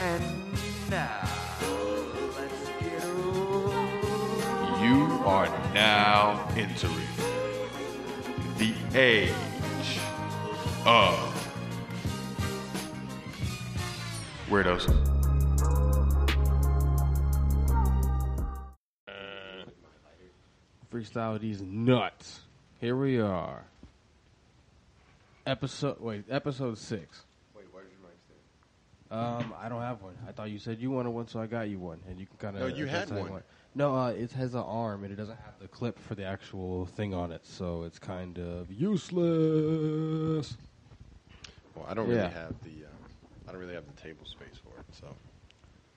And now, let's get You are now entering the age of weirdos. Freestyle these nuts. Here we are. Episode wait, episode six. Wait, where's your mic stand? Um, I don't have one. I thought you said you wanted one, so I got you one, and you can kind of. No, you had one. No, uh, it has an arm, and it doesn't have the clip for the actual thing on it, so it's kind of useless. Well, I don't really Yeah. have the. Um, I don't really have the table space for it, so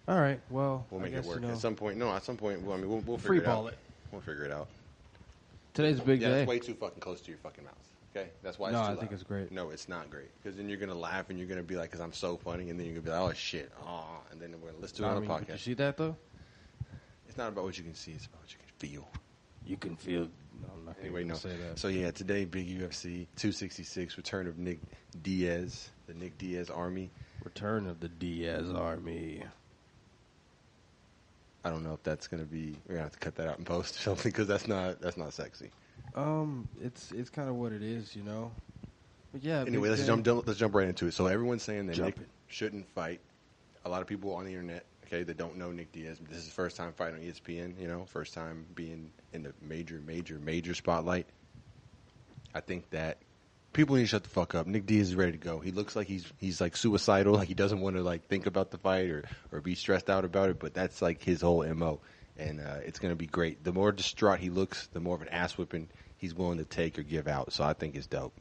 All right, well, we'll I make it work You know, at some point. No, at some point. Well, I mean, we'll, we'll Free it ball out. it. We'll figure it out. today's a big Yeah, day. that's way too fucking close to your fucking mouth. Okay, that's why. It's No, too I think loud. it's great. No, it's not great because then you're gonna laugh and you're gonna be like, "Cause I'm so funny," and then you're gonna be like, "Oh shit," oh, and then we're gonna listen to it I on mean, the but you podcast. see that though? It's not about what you can see; it's about what you can feel. You can feel. No, I'm not Anyway, gonna no. say that. So yeah, today big UFC 266 return of Nick Diaz, the Nick Diaz Army. Return of the Diaz Army. I don't know if that's gonna be. We're gonna have to cut that out in post or something because that's not that's not sexy. Um, it's it's kind of what it is, you know. But yeah. Anyway, let's jump let's jump right into it. So everyone's saying that Jump Nick it. shouldn't fight. A lot of people on the internet, okay, that don't know Nick Diaz. This is his first time fighting on ESPN. You know, first time being in the major, major, major spotlight. I think that people need to shut the fuck up. Nick Diaz is ready to go. He looks like he's he's like suicidal, like he doesn't want to like think about the fight or or be stressed out about it. But that's like his whole mo, and uh, it's gonna be great. The more distraught he looks, the more of an ass whipping he's willing to take or give out. So I think it's dope.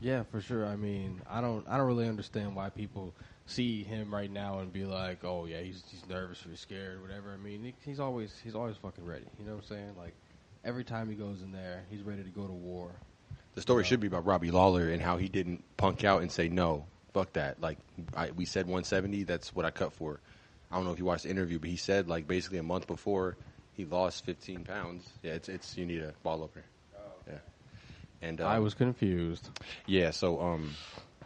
Yeah, for sure. I mean, I don't I don't really understand why people see him right now and be like, "Oh yeah, he's he's nervous or he's scared, or whatever." I mean, he, he's always he's always fucking ready. You know what I'm saying? Like every time he goes in there, he's ready to go to war. The story should be about Robbie Lawler and how he didn't punk out and say no, fuck that. Like I, we said 170, that's what I cut for. I don't know if you watched the interview, but he said like basically a month before he lost 15 pounds. Yeah, it's it's you need a ball opener. Yeah, and uh, I was confused. yeah. So um,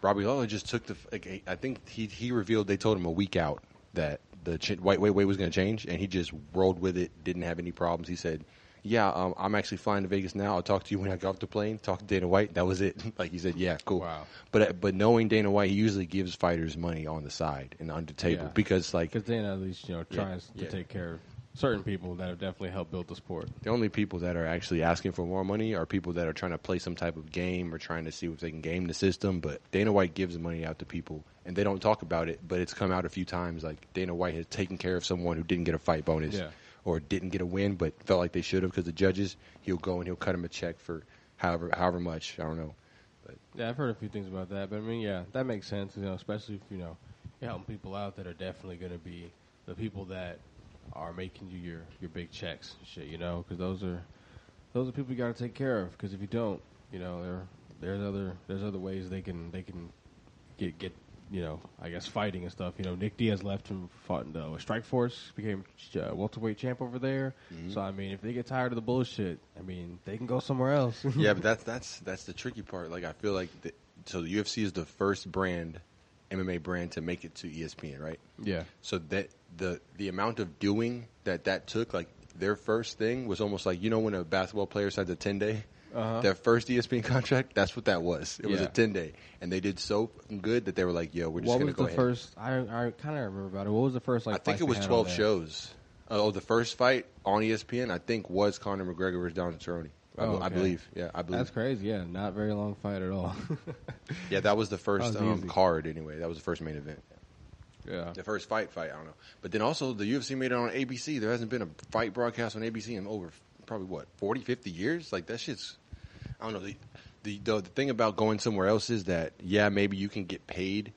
Robbie Lawler just took the. Like, I think he he revealed they told him a week out that the ch- white weight weight was going to change, and he just rolled with it. Didn't have any problems. He said, "Yeah, um, I'm actually flying to Vegas now. I'll talk to you when I get off the plane." Talk to Dana White. That was it. like he said, "Yeah, cool." Wow. But uh, but knowing Dana White, he usually gives fighters money on the side and under the table Yeah. because like Because then at least you know Yeah, tries to yeah. take care of certain people that have definitely helped build the sport. the only people that are actually asking for more money are people that are trying to play some type of game or trying to see if they can game the system. But Dana White gives money out to people, and they don't talk about it. But it's come out a few times. Like Dana White has taken care of someone who didn't get a fight bonus Yeah. or didn't get a win, but felt like they should have because the judges. He'll go and he'll cut him a check for however however much. I don't know. But Yeah, I've heard a few things about that, but I mean, yeah, that makes sense. You know, especially if you know you're helping people out that are definitely going to be the people that are making you your your big checks, and shit. You know, because those are those are people you got to take care of. Because if you don't, you know, there there's other there's other ways they can they can get get you know I guess fighting and stuff. You know, Nick Diaz left and fought in the Strikeforce, became uh, welterweight champ over there. So I mean, if they get tired of the bullshit, I mean, they can go somewhere else. yeah, but that's that's that's the tricky part. Like I feel like the, so the UFC is the first brand, MMA brand to make it to ESPN, right? yeah. So that the the amount of doing that that took, like their first thing was almost like you know when a basketball player signs a ten day, Uh-huh. their first ESPN contract. That's what that was. It was a ten day, and they did so good that they were like, "Yo, we're just What gonna go. What was the first? I I kind of remember about it. What was the first like? I think it was twelve shows. Oh, the first fight on ESPN, I think, was Conor McGregor versus Donald Cerrone. I, Oh, be- I okay. believe. Yeah, I believe. That's crazy. Yeah, not very long fight at all. Yeah, that was the first was um, card anyway. That was the first main event. yeah. The first fight fight, I don't know. But then also the UFC made it on ABC. There hasn't been a fight broadcast on ABC in over probably what 40, 50 years. Like that shit's I don't know. The the the, the thing about going somewhere else is that yeah, maybe you can get paid,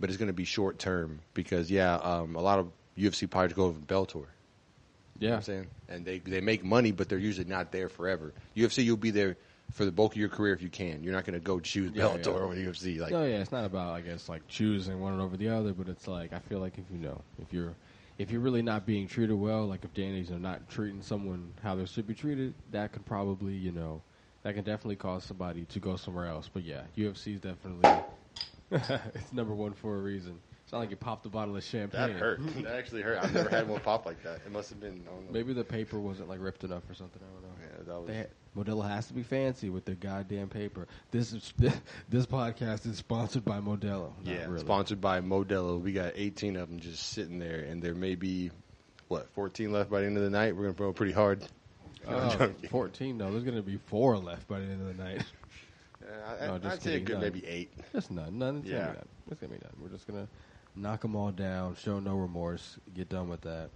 but it's going to be short term because yeah, um, a lot of UFC fighters go over to Bellator. You know I'm saying? And they they make money, but they're usually not there forever. UFC, you'll be there for the bulk of your career if you can. You're not going to go choose Yeah, Bellator yeah. or UFC. Like, no, yeah, it's not about I guess like choosing one over the other, but it's like I feel like if you know if you're if you're really not being treated well, like if Danny's know, not treating someone how they should be treated, that could probably you know that can definitely cause somebody to go somewhere else. But yeah, UFC is definitely it's number one for a reason. Sound like you popped a bottle of champagne. That hurt. that actually hurt. I've never had one pop like that. It must have been. I don't know. Maybe the paper wasn't like ripped enough or something. I don't know. Yeah, that was. They Modelo has to be fancy with their goddamn paper. This is this podcast is sponsored by Modelo. Not Yeah, really. sponsored by Modelo. We got 18 of them just sitting there, and there may be what 14 left by the end of the night. We're gonna go pretty hard. Joking. 14. No, there's going to be four left by the end of the night. Uh, I, No, just I'd say a good no. maybe eight. Just none. None. It's Yeah. gonna be done. It's gonna be done. We're just gonna knock them all down, show no remorse, get done with that.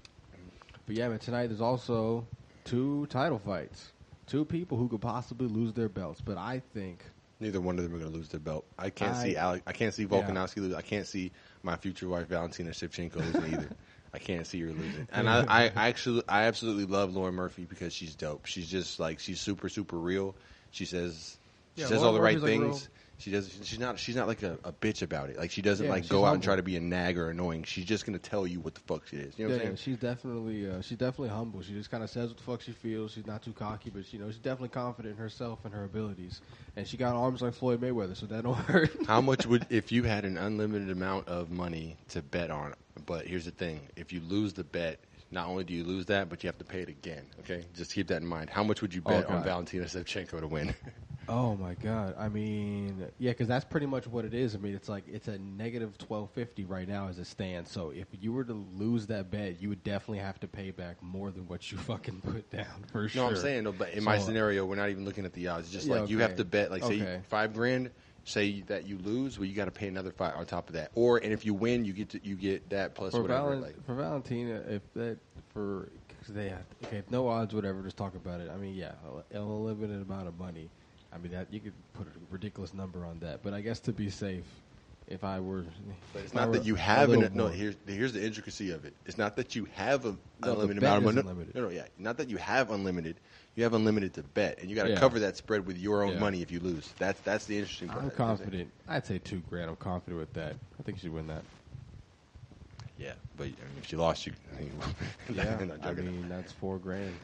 But yeah, man, tonight there's also two title fights. Two people who could possibly lose their belts, but I think Neither one of them are gonna lose their belt. I can't I- see Alec. I can't see Volkanovski lose. I can't see my future wife Valentina Shevchenko losing either. I can't see her losing. And I, I actually, I absolutely love Lauren Murphy because she's dope. She's just like she's super, super real. She says she Yeah, says Lauren all the right Murphy's, things. She doesn't. She's not. She's not like a, a bitch about it. Like she doesn't Yeah, like she's go out and try to be a nag or annoying. She's just gonna tell you what the fuck she is. You know what yeah, I'm saying? she's definitely uh, she's definitely humble. She just kind of says what the fuck she feels. She's not too cocky, but you know she's definitely confident in herself and her abilities. And she got arms like Floyd Mayweather, so that don't hurt. How much would if you had an unlimited amount of money to bet on? But here's the thing: if you lose the bet, not only do you lose that, but you have to pay it again. Okay, just keep that in mind. How much would you Oh, bet on God. Valentina Shevchenko to win? Oh my god! I mean, yeah, because that's pretty much what it is. I mean, it's like it's a negative twelve fifty right now as it stands. So if you were to lose that bet, you would definitely have to pay back more than what you fucking put down for sure. No, I'm saying no, but in my scenario, we're not even looking at the odds. It's just Yeah, like you have to bet, like say Okay. five grand. Say that you lose, well, you got to pay another five on top of that. Or and if you win, you get to, you get that plus for, whatever. Valen- like, for Valentina, if that for cause they have okay, if no odds, whatever, just talk about it. I mean, yeah, a- an unlimited amount of money. I mean, that you could put a ridiculous number on that, but I guess to be safe, if I were, But it's not that you have an, no. Here's here's the intricacy of it. It's not that you have a the unlimited amount of money. unlimited. No, no, yeah. Not that you have unlimited. You have unlimited to bet, and you got to Yeah. cover that spread with your own Yeah. money if you lose. That's that's the interesting part. I'm You know what saying? confident. I'd say two grand. I'm confident with that. I think she'd win that. Yeah, but I mean, if she lost, you. I mean, Yeah, I mean that's four grand.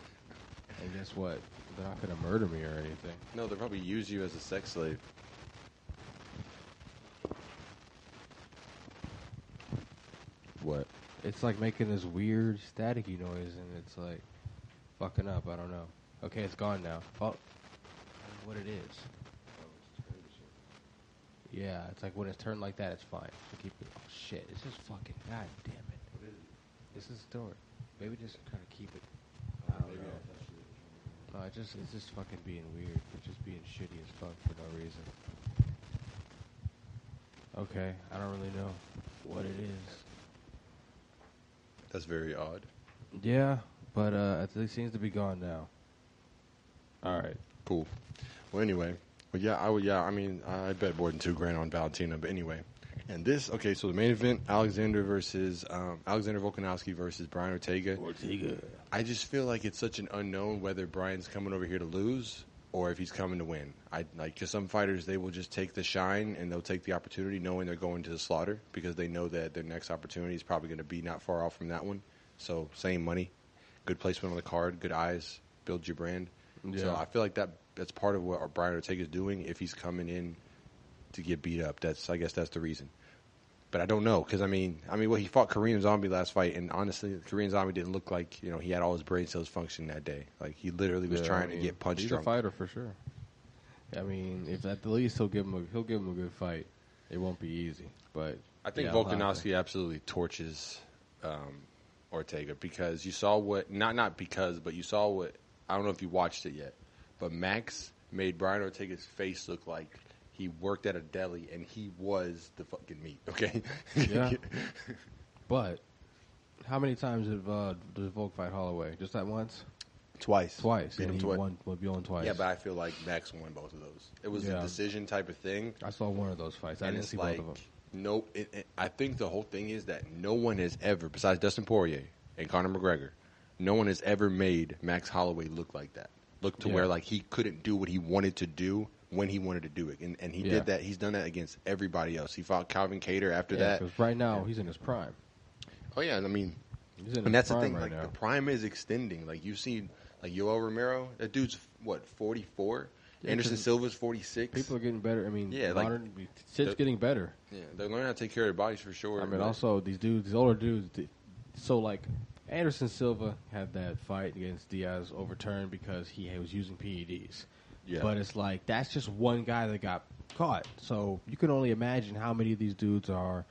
And guess what? They're not gonna murder me or anything. no, they'll probably use you as a sex slave. What? It's like making this weird staticky noise, and it's like fucking up. I don't know. Okay, it's gone now. Oh, what it is. Yeah, it's like when it's turned like that, it's fine. So keep it. Oh shit! This is fucking. God damn it! This is the door. Maybe just kind of keep it. I don't know. It just it's just fucking being weird. It's just being shitty as fuck for no reason. Okay, I don't really know what it is. That's very odd. Yeah, but uh, it seems to be gone now. All right. Cool. Well, anyway, well, yeah, I would. Yeah, I mean, I bet more than two grand on Valentina, but anyway. And this, okay, so the main event: Alexander versus um, Alexander Volkanovski versus Brian Ortega. Ortega. I just feel like it's such an unknown whether Brian's coming over here to lose or if he's coming to win. I like because some fighters they will just take the shine and they'll take the opportunity, knowing they're going to the slaughter because they know that their next opportunity is probably going to be not far off from that one. So same money, good placement on the card, good eyes, build your brand. So Yeah. I feel like that that's part of what Brian Ortega is doing. If he's coming in to get beat up, that's I guess that's the reason. But I don't know because I mean, I mean, well, he fought Korean Zombie last fight, and honestly, Korean Zombie didn't look like you know he had all his brain cells functioning that day. Like he literally was Yeah, trying I mean, to get punch He's drunk. a fighter for sure. I mean, if at the least he'll give him a he'll give him a good fight. It won't be easy, but I think yeah, he'll have to. Volkanovski absolutely torches um, Ortega because you saw what not not because, but you saw what I don't know if you watched it yet, but Max made Brian Ortega's face look like he worked at a deli and he was the fucking meat. Okay. Yeah. But how many times did uh, did Volk fight Holloway? Just that once, Twice. twice, Beat and him he twice. won twice. Yeah, but I feel like Max won both of those. It was Yeah. a decision type of thing. I saw one of those fights. I and didn't see like both of them. no. It, it, I think the whole thing is that no one has ever, besides Dustin Poirier and Conor McGregor, no one has ever made Max Holloway look like that. Look to Yeah. where like he couldn't do what he wanted to do when he wanted to do it, and, and he Yeah. did that. He's done that against everybody else. He fought Calvin Kattar after Yeah, that. right now he's in his prime. Oh yeah, I mean, He's in and that's the thing. right like now. the prime is extending. Like you've seen, like Yoel Romero. That dude's what forty four. Yeah, Anderson Silva's 46. People are getting better. I mean, Yeah, like- shit's getting better. yeah, they're learning how to take care of their bodies for sure. I mean, also these dudes, these older dudes. th- So like Anderson Silva had that fight against Diaz overturned because he was using PEDs. Yeah. But it's like that's just one guy that got caught. So you can only imagine how many of these dudes are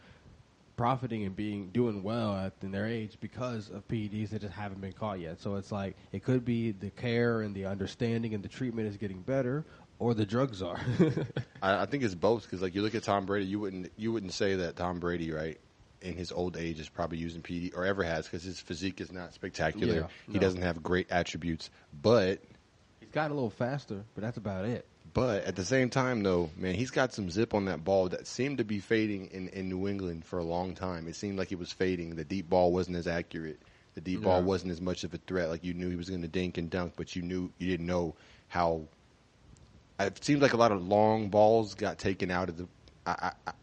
profiting and being doing well at in their age because of PEDs that just haven't been caught yet. So it's like it could be the care and the understanding and the treatment is getting better, or the drugs are. I, I think it's both because like you look at Tom Brady, you wouldn't you wouldn't say that Tom Brady, right, in his old age is probably using PD or ever has because his physique is not spectacular. Yeah, he no. doesn't have great attributes, but Gotten a little faster, but that's about it. but at the same time though, man, he's got some zip on that ball that seemed to be fading in, in New England for a long time. It seemed like it was fading. The deep ball wasn't as accurate. The deep ball wasn't as much of a threat. Like you knew he was going to dink and dunk, but you knew you didn't know how it seems like a lot of long balls got taken out of the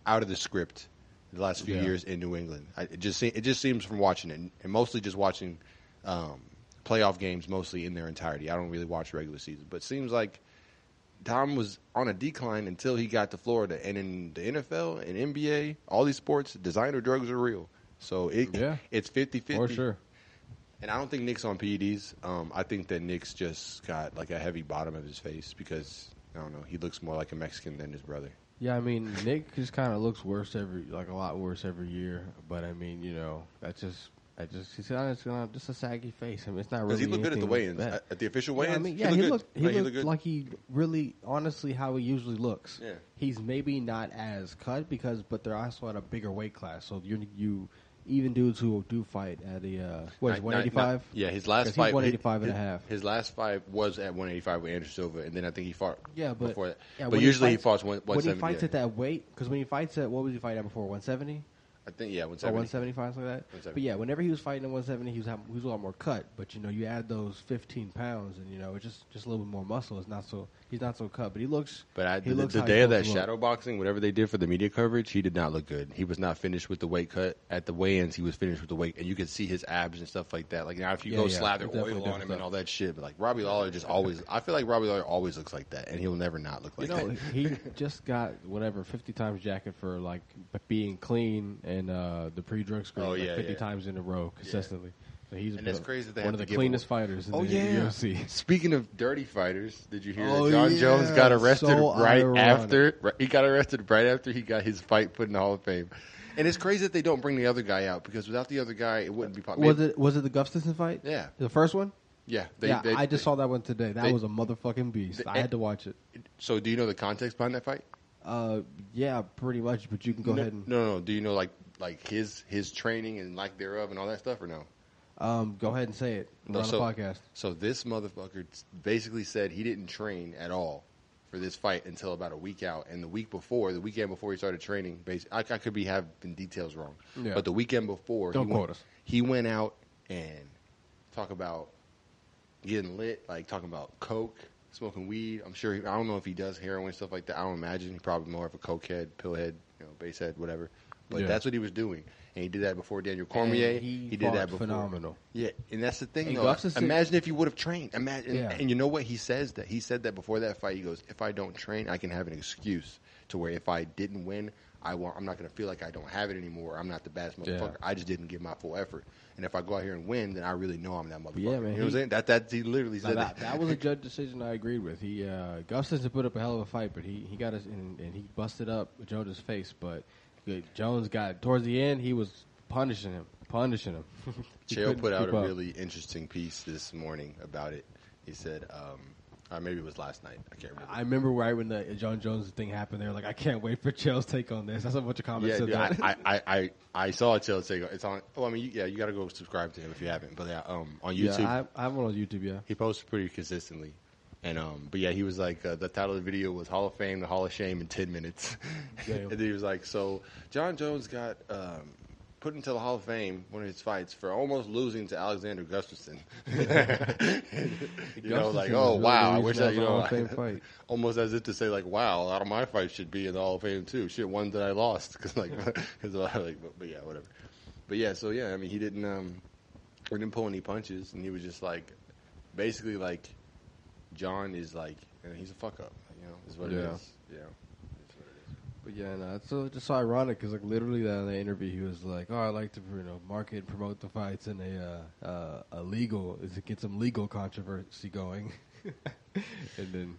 out of the script the last few Yeah. years in New England. It just it just seems from watching it, and mostly just watching um, playoff games, mostly in their entirety. I don't really watch regular season, but it seems like Tom was on a decline until he got to Florida, and in the NFL and NBA, all these sports, designer drugs are real. So it Yeah. it's 50-50. For sure. And I don't think Nick's on PEDs. Um, I think that Nick's just got like a heavy bottom of his face because I don't know. He looks more like a Mexican than his brother. Yeah, I mean Nick just kind of looks worse every like a lot worse every year. But I mean, you know, that's just I just he's got just, uh, just a saggy face. I mean, it's not really. Does he look good at the weigh-ins? At, at the official Yeah, weigh-ins, I mean, yeah, he, looked good. looked he looked looked good. like he really, honestly, how he usually looks. Yeah. he's maybe not as cut because, but they're also at a bigger weight class. So you you even dudes who do fight at the uh, what is one eighty five? Yeah, his last 'Cause he's fight 185 and his, a half. His last fight was at 185 with Anderson Silva, and then I think he fought. Yeah, but before that. yeah, but usually he, fights- foughts one, when he fights yeah. at that weight. Because when he fights at what was he fighting at before one seventy? I think yeah, 170. or 170. 175 something like that. 170. But yeah, whenever he was fighting at 170, he was he was a lot more cut. But you know, you add those 15 pounds, and you know, it's just just a little bit more muscle. It's not so he's not so cut, but he looks. But I, he the, looks the day of that shadow boxing, whatever they did for the media coverage, he did not look good. He was not finished with the weight cut at the weigh-ins. He was finished with the weight, and you could see his abs and stuff like that. Like now, if you Yeah, go yeah, slather oil on him and all that shit, but like Robbie Lawler just always, I feel like Robbie Lawler always looks like that, and he'll never not look like You know, that. he just got whatever 50 times jacket for like being clean and uh, the pre-drug screen Oh, like yeah, 50 yeah. times in a row consistently. So he's And it's crazy that they one have of the cleanest him- fighters in Oh the yeah. UFC. Speaking of dirty fighters, did you hear Oh, that Jon yeah. Jones got arrested So right ironic. after? Right, he got arrested right after he got his fight put in the Hall of Fame. And it's crazy that they don't bring the other guy out because without the other guy, it wouldn't be possible. Was it was it the Gustafsson fight? Yeah. the first one. Yeah. They, yeah, they- I just they- saw that one today. That they- was a motherfucking beast. they- I had to watch it. So, do you know the context behind that fight? Uh, yeah, pretty much. But you can go no, ahead and no, no. Do you know like like his his training and lack thereof and all that stuff or no? Um, go ahead and say it. No, on so- the podcast. So this motherfucker basically said he didn't train at all for this fight until about a week out, and the week before, the weekend before he started training, basi- I, I could be having details wrong, Yeah. but the weekend before, Don't he quote went, us. He went out and talk about getting lit, like talking about coke, smoking weed. I'm sure. He, I don't know if he does heroin and stuff like that. I don't imagine. He's probably more of a coke head, pill head, you know, base head, whatever. But Yeah. that's what he was doing, and he did that before Daniel Cormier. And he did that before. phenomenal. Yeah, and that's the thing, And though. Gustafsson- Imagine if you would have trained. Imagine, Yeah. and you know what he says that he said that before that fight. He goes, "If I don't train, I can have an excuse to where if I didn't win, I won't, I'm not going to feel like I don't have it anymore. I'm not the best Yeah. motherfucker. I just didn't give my full effort. And if I go out here and win, then I really know I'm that motherfucker. yeah, man, you know what he- I'm saying? That that he literally said that, that. was a judge decision I agreed with. He uh, Gustafsson put up a hell of a fight, but he, he got us and, and he busted up Jones' face. But Jones got towards the end. He was punishing him, punishing him. He Chael put out a up. really interesting piece this morning about it. He said, um, or maybe it was last night. I can't remember. I remember right when the Jon Jones thing happened. They were like, "I can't wait for Chael's take on this." That's a bunch of comments. Yeah, dude, that. I, I, I, I saw it till say it's on. Well, I mean, you, yeah, you got to go subscribe to him if you haven't. But yeah, um, on YouTube, yeah, I, I have one on YouTube. Yeah, he posts pretty consistently. And um, but yeah, he was like uh, the title of the video was Hall of Fame, the Hall of Shame in ten minutes. And he was like, so Jon Jones got um, put into the Hall of Fame one of his fights for almost losing to Alexander Gustafsson. you know, like oh wow, I wish that you know, was Hall of Fame fight. almost as if to say like wow, a lot of my fights should be in the Hall of Fame too. Shit, one that I lost because like because like but, but yeah, whatever. But yeah, so yeah, I mean he didn't um he didn't pull any punches and he was just like basically like Jon is like, you know, he's a fuck up. You know, is what it Yeah. is. You know, It's what. But yeah, no, it's so just so ironic because like literally that in the interview he was like, "Oh, I like to you know market and promote the fights in a uh, uh, a legal is to get some legal controversy going." and then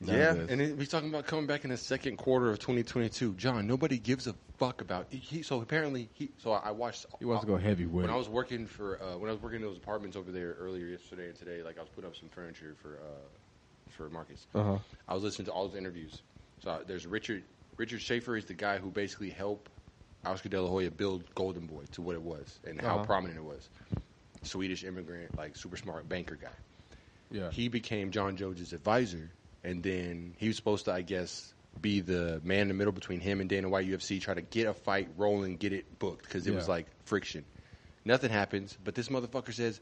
none Yeah, and he's talking about coming back in the second quarter of 2022. Jon, nobody gives a fuck about. He, so apparently, he. So I watched. he wants to go heavyweight. When I was working for uh, when I was working in those apartments over there earlier yesterday and today, like I was putting up some furniture for uh, for Marcus. uh huh. I was listening to all those interviews. So uh, there's Richard Richard Schaefer is the guy who basically helped Oscar De La Hoya build Golden Boy to what it was and how Uh-huh. prominent it was. Swedish immigrant, like super smart banker guy. Yeah. He became Jon Jones's advisor, and then he was supposed to, I guess, be the man in the middle between him and Dana White UFC, try to get a fight rolling, get it booked because it was like friction. Nothing happens, but this motherfucker says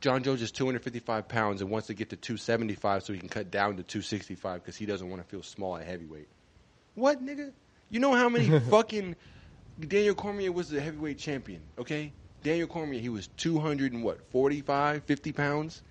Jon Jones is 255 pounds and wants to get to 275 so he can cut down to 265 because he doesn't want to feel small at heavyweight. What, nigga? You know how many fucking Daniel Cormier was the heavyweight champion, okay? Daniel Cormier, he was 200 and what, 45, 50 pounds?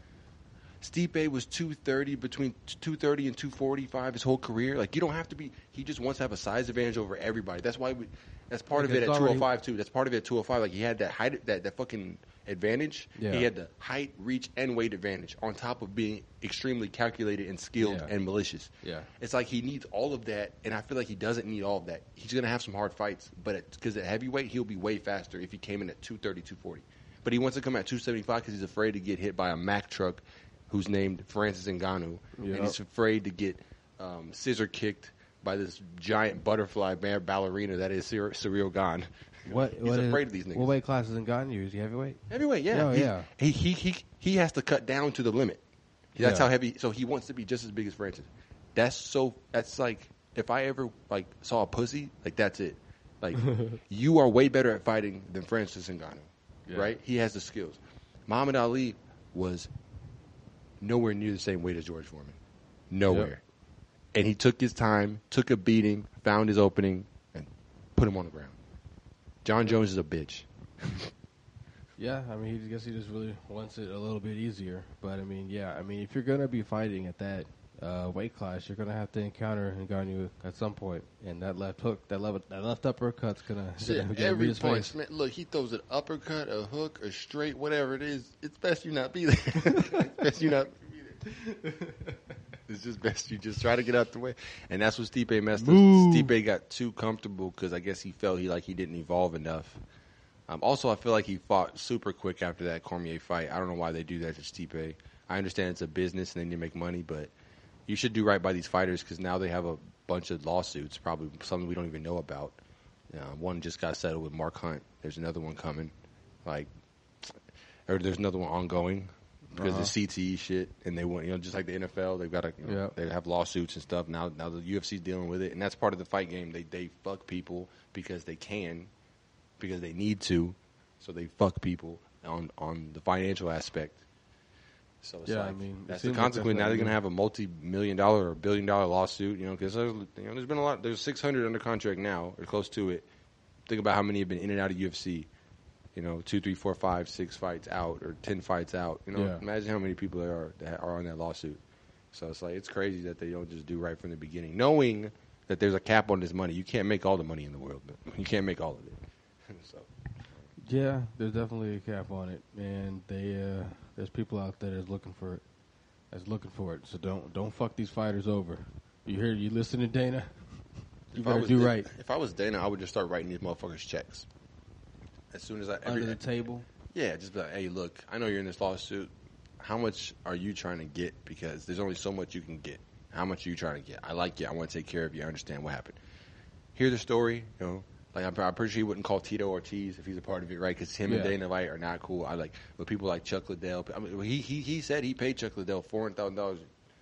Stipe was 230 between 230 and 245 his whole career. Like you don't have to be. He just wants to have a size advantage over everybody. That's why we. That's part Like, of it at already- 205 too. That's part of it at 205. Like he had that height, that that fucking advantage. Yeah. He had the height, reach, and weight advantage on top of being extremely calculated and skilled Yeah. and malicious. Yeah. It's like he needs all of that, and I feel like he doesn't need all of that. He's gonna have some hard fights, but because at heavyweight he'll be way faster if he came in at 230, 240. But he wants to come at 275 because he's afraid to get hit by a Mack truck, who's named Francis Ngannou, Yep. and he's afraid to get um, scissor kicked by this giant butterfly ballerina that is Cyr- Ciryl Gane. What? He's what is- afraid of these niggas. What weight class isn't gotten you? Is he heavyweight? Heavyweight, yeah, Oh, yeah. He, he he he has to cut down to the limit. That's Yeah. how heavy. So he wants to be just as big as Francis. That's so. That's like if I ever like saw a pussy, like that's it. Like you are way better at fighting than Francis Ngannou, Yeah. right? He has the skills. Muhammad Ali was nowhere near the same weight as George Foreman, nowhere. Yep. And he took his time, took a beating, found his opening, and put him on the ground. Jon Jones is a bitch. Yeah, I mean, he guess he just really wants it a little bit easier. But I mean, yeah, I mean, if you're gonna be fighting at that uh, weight class, you're gonna have to encounter Ngannou at some point, and that left hook, that left, that left uppercut's gonna, gonna, gonna every punch, face. man. Look, he throws an uppercut, a hook, a straight, whatever it is. It's best you not be there. it's best you not be there. it's just best you just try to get out the way. And that's what Stipe messed up. Stipe got too comfortable because I guess he felt he like he didn't evolve enough. Um, also, I feel like he fought super quick after that Cormier fight. I don't know why they do that to Stipe. I understand it's a business and they need to make money, but you should do right by these fighters because now they have a bunch of lawsuits, probably something we don't even know about. Uh, one just got settled with Mark Hunt. There's another one coming, like, or there's another one ongoing because Uh-huh. of CTE shit, and they want you know just like the NFL, they've got to you know, Yeah. they have lawsuits and stuff. Now now the UFC's dealing with it, and that's part of the fight game. They they fuck people because they can, because they need to, so they fuck people on on the financial aspect. So it's Yeah, I mean, that's the consequence. now they're gonna have a multi-million dollar or billion dollar lawsuit. You know, because there's, you know, there's been a lot. There's 600 under contract now, or close to it. Think about how many have been in and out of UFC. You know, two, three, four, five, six fights out, or ten fights out. You know, Yeah. imagine how many people there are that are on that lawsuit. So it's like it's crazy that they don't just do right from the beginning, knowing that there's a cap on this money. You can't make all the money in the world. You can't make all of it. so Yeah, there's definitely a cap on it, and they uh, there's people out there that's looking for it, that's looking for it. So don't don't fuck these fighters over. You hear? You listening, to Dana? You If better do right If I was Dana, I would just start writing these motherfuckers checks. As soon as I every, under the table. Yeah, just be like, hey, look, I know you're in this lawsuit. How much are you trying to get? Because there's only so much you can get. How much are you trying to get? I like you. I want to take care of you. I understand what happened. Hear the story. You know, like I'm, I'm pretty sure he wouldn't call Tito Ortiz if he's a part of it, right? Because him and Dana White are not cool. I like, but people like Chuck Liddell. I mean, he he he said he paid Chuck Liddell four hundred thousand dollars.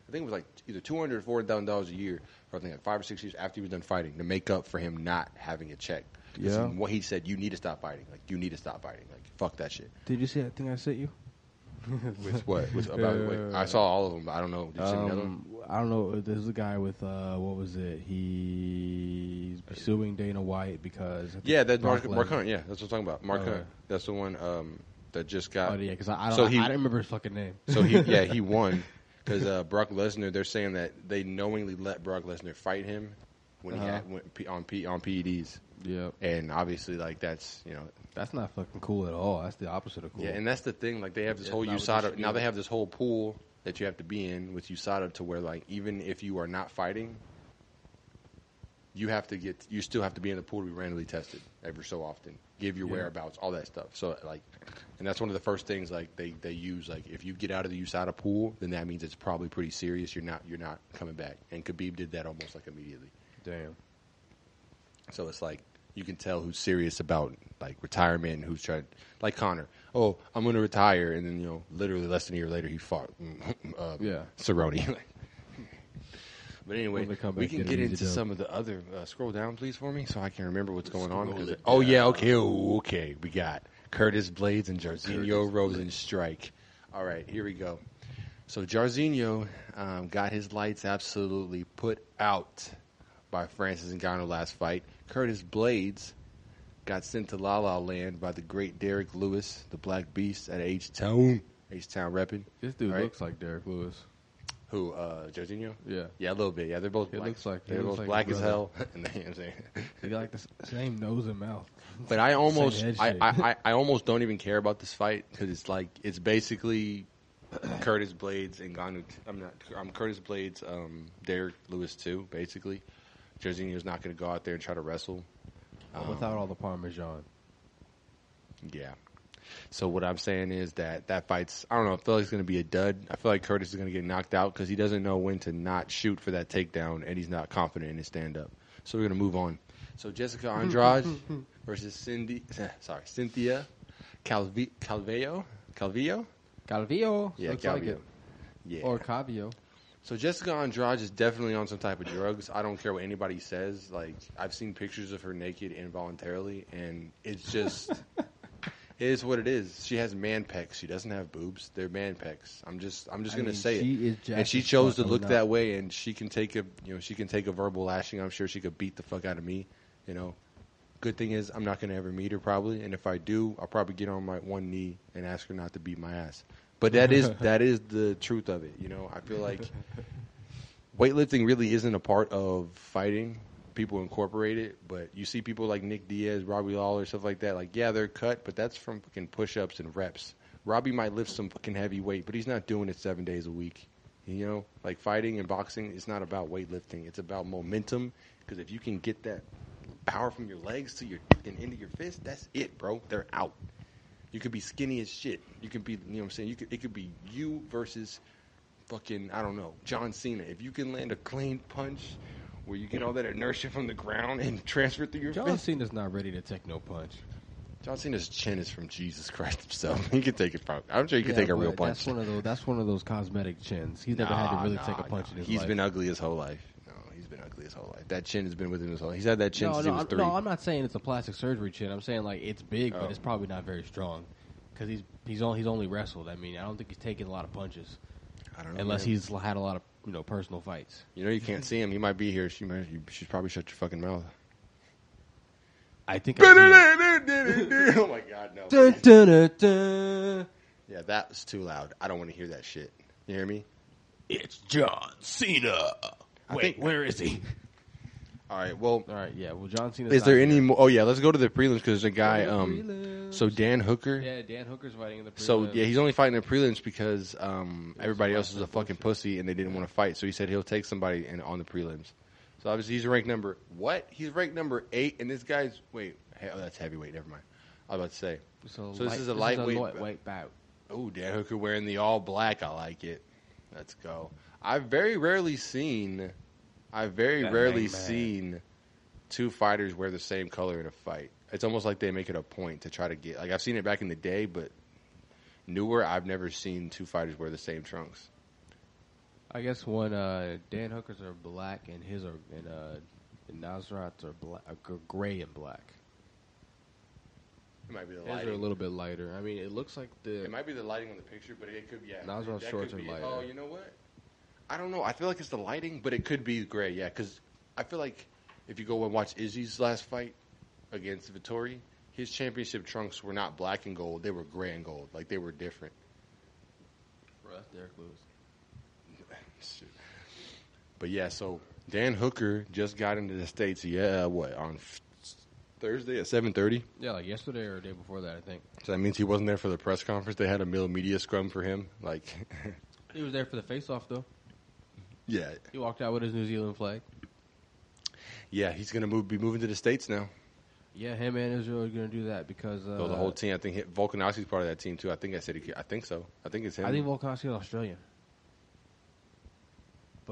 I think it was like either two hundred or four hundred thousand dollars a year, for I think like five or six years after he was done fighting, to make up for him not having a check. Yeah. what he said, you need to stop fighting. Like you need to stop fighting. Like fuck that shit. Did you see that thing I sent you? With what? About? wait, I saw all of them, but I don't know. Did you see another one? Um, I don't know. There's a guy with uh, what was it? He's suing Dana White because I think Yeah, that's Mark, Brock Mark Lesnar- Hunt. Yeah, that's what I'm talking about. Mark Okay. Hunt. That's the one um, that just got. Oh yeah, because I, I don't. So I, he- I don't remember his fucking name. So he, yeah, he won because uh, Brock Lesnar, they're saying that they knowingly let Brock Lesnar fight him when he Uh-huh. had when, P- on P, on PEDs, Yep. and obviously like that's you know That's not fucking cool at all. That's the opposite of cool. yeah, and that's the thing. Like they have this That's whole not what they USADA should now. do. They have this whole pool that you have to be in with USADA to where like even if you are not fighting, you have to get you still have to be in the pool to be randomly tested every so often. Give your Yeah. whereabouts, all that stuff. So like, and that's one of the first things like they they use. Like if you get out of the USADA pool, then that means it's probably pretty serious. You're not you're not coming back. And Khabib did that almost like immediately. Damn. So it's like you can tell who's serious about like retirement and who's trying like Conor. Oh, I'm going to retire, and then you know, literally less than a year later, he fought uh, Yeah. Cerrone. but anyway, they we can get get into some of the other. Uh, scroll down, please, for me, so I can remember what's going on. Scroll it oh yeah, okay, oh, okay. We got Curtis Blaydes and Jairzinho Rozenstruik. All right, here we go. So Jarzinho um, got his lights absolutely put out by Francis Ngannou last fight. Curtis Blaydes got sent to La La Land by the great Derrick Lewis, the Black Beast at H Town. H Town repping. This dude Right. looks like Derrick Lewis. Who? Uh, Jairzinho? Yeah. Yeah, a little bit. Yeah, they're both. It black. looks like- they're both like black as hell. And they- I'm saying. They got the same nose and mouth. But I almost, I. I, I, I almost don't even care about this fight because it's like it's basically Curtis Blaydes and Ngannou. I'm not. I'm Curtis Blaydes. Um, Derek Lewis too. Basically, Jorginho's not going to go out there and try to wrestle. Um, Without all the parmesan. Yeah. So what I'm saying is that that fight's I don't know. I feel like it's going to be a dud. I feel like Curtis is going to get knocked out because he doesn't know when to not shoot for that takedown, and he's not confident in his stand up. So we're going to move on. So Jessica Andrade versus Cindy, sorry Cynthia Calvi, Calvillo, Calvillo. Calvillo. Yeah, looks like Calvillo. it. Yeah. Or Cavio. So Jessica Andrade is definitely on some type of drugs. I don't care what anybody says. Like I've seen pictures of her naked involuntarily, and it's just it is what it is. She has man pecs. She doesn't have boobs. They're man pecs. I'm just I'm just I gonna mean, say she it. is jacked and she as chose fuck, to look that way, and she can take a you know she can take a verbal lashing. I'm sure she could beat the fuck out of me. You know. Good thing is I'm not gonna ever meet her probably, and if I do, I'll probably get on my one knee and ask her not to beat my ass. But that is that is the truth of it. You know, I feel like weightlifting really isn't a part of fighting. People incorporate it, but you see people like Nick Diaz, Robbie Lawler, stuff like that. Like, yeah, they're cut, but that's from fucking push-ups and reps. Robbie might lift some fucking heavy weight, but he's not doing it seven days a week. You know, like fighting and boxing, it's not about weightlifting. It's about momentum. Because if you can get that power from your legs to your fucking into your fist, that's it, bro. They're out. You could be skinny as shit. You could be, you know what I'm saying? You could, it could be you versus fucking, I don't know, John Cena. If you can land a clean punch where you get all that inertia from the ground and transfer it through your John fist. Cena's not ready to take no punch. John Cena's chin is from Jesus Christ himself. He can take it from, I'm sure he can Yeah, take a real punch. That's one of those. That's one of those cosmetic chins. He's never had to really nah, take a punch nah. in his He's life. He's been ugly his whole life. No, he's been ugly his whole life. That chin has been with him his whole life. He's had that chin no, since no, he was I'm, three. no, I'm not saying it's a plastic surgery chin. I'm saying like it's big, Oh. but it's probably not very strong because he's he's only he's only wrestled. I mean, I don't think he's taken a lot of punches I don't know. unless man. he's had a lot of you know personal fights. You know, you can't see him. He might be here. She might. You should probably shut your fucking mouth. I think. I oh my god, no. Dun, dun, dun, dun. Yeah, that was too loud. I don't want to hear that shit. You hear me? It's John Cena. I Wait, think- where is he? All right. Well, All right, yeah. Well, John Cena. is there any more? Oh yeah, let's go to the prelims because there's a guy. Um, so Dan Hooker. Yeah, Dan Hooker's fighting in the. Prelims. So yeah, he's only fighting the prelims because um, everybody else is a fucking pussy and they didn't want to fight. So he said he'll take somebody in, on the prelims. So obviously he's ranked number what? He's ranked number eight, and this guy's wait. Hey, oh, that's heavyweight. Never mind. I was about to say. So, so this is a lightweight- lightweight bout. Oh, Dan Hooker wearing the all black. I like it. Let's go. I've very rarely seen. I've very That rarely seen two fighters wear the same color in a fight. It's almost like they make it a point to try to get. Like I've seen it back in the day, but newer, I've never seen two fighters wear the same trunks. I guess one uh, Dan Hooker's are black and his are and uh, and Nasrat's are black, uh, gray and black. It might be the His are a little bit lighter. I mean, it looks like the. It might be the lighting on the picture, but it could be. Yeah, Nasral's that shorts are lighter. Oh, you know what? I don't know. I feel like it's the lighting, but it could be gray. Yeah, because I feel like if you go and watch Izzy's last fight against Vettori, his championship trunks were not black and gold; they were gray and gold. Like they were different. Bro, that's Derrick Lewis. But yeah, so Dan Hooker just got into the states. Yeah, what on f- Thursday at seven thirty? Yeah, like yesterday or the day before that, I think. So that means he wasn't there for the press conference. They had a middle media scrum for him. Like, He was there for the face-off though. Yeah, He walked out with his New Zealand flag. yeah, he's gonna move, be moving to the states now. Yeah, him and Israel are going to do that because uh, So the whole team, I think Volkanovski's part of that team too. I think I said he, I think so. I think it's him. I think Volkanovski is Australian.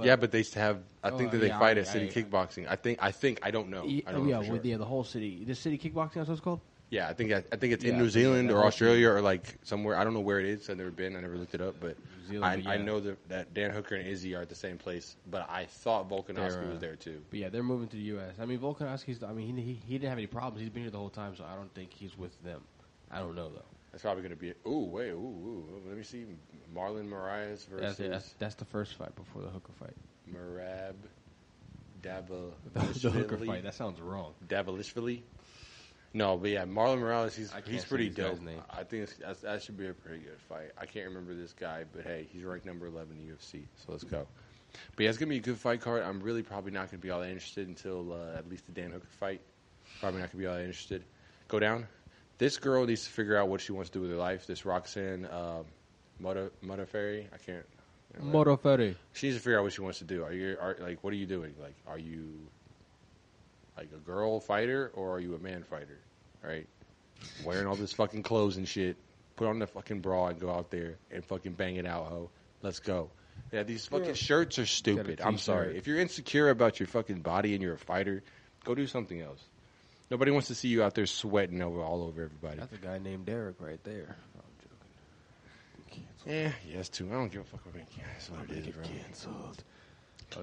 yeah, but they have. I Oh, think that they yeah, fight I- at City I- Kickboxing. I think. I think. I don't know. Yeah, I don't oh, know yeah, sure. with the, the whole city, the city kickboxing. That's what it's called. Yeah, I think I, I think it's in New Zealand or Australia or like somewhere. I don't know where it is. I've never been. I never looked it up, but New Zealand, I, I yeah. know that, that Dan Hooker and Izzy are at the same place. But I thought Volkanovski They're, uh, was there too. But yeah, they're moving to the U.S. I mean, Volkanovski's. I mean, he, he he didn't have any problems. He's been here the whole time, so I don't think he's with them. I don't know though. That's probably going to be. Ooh, wait, ooh, ooh. Let me see. Marlon Moraes That's, versus that's that's the first fight before the hooker fight. Merab Daval The, hooker fight. That sounds wrong. Davalishvili. No, but yeah, Marlon Morales. He's I can't he's say pretty this guy's dope. name. I think it's, that's, that should be a pretty good fight. I can't remember this guy, but hey, he's ranked number eleven in the UFC. So let's go. But yeah, it's gonna be a good fight card. I'm really probably not gonna be all that interested until uh, at least the Dan Hooker fight. Probably not gonna be all that interested. Go down. This girl needs to figure out what she wants to do with her life. This Roxanne uh, Moda Modafferi. I can't. Moto Ferry. She needs to figure out what she wants to do. Are you are like what are you doing? Like are you like a girl fighter or are you a man fighter? Right? Wearing all this fucking clothes and shit. Put on the fucking bra and go out there and fucking bang it out, ho. Let's go. Yeah, these fucking shirts are stupid. I'm sorry. If you're insecure about your fucking body and you're a fighter, go do something else. Nobody wants to see you out there sweating over all over everybody. That's a guy named Derek right there. No, I'm joking. Yeah, eh, yes, too. I don't give a fuck about it. That's what it is, bro. Canceled.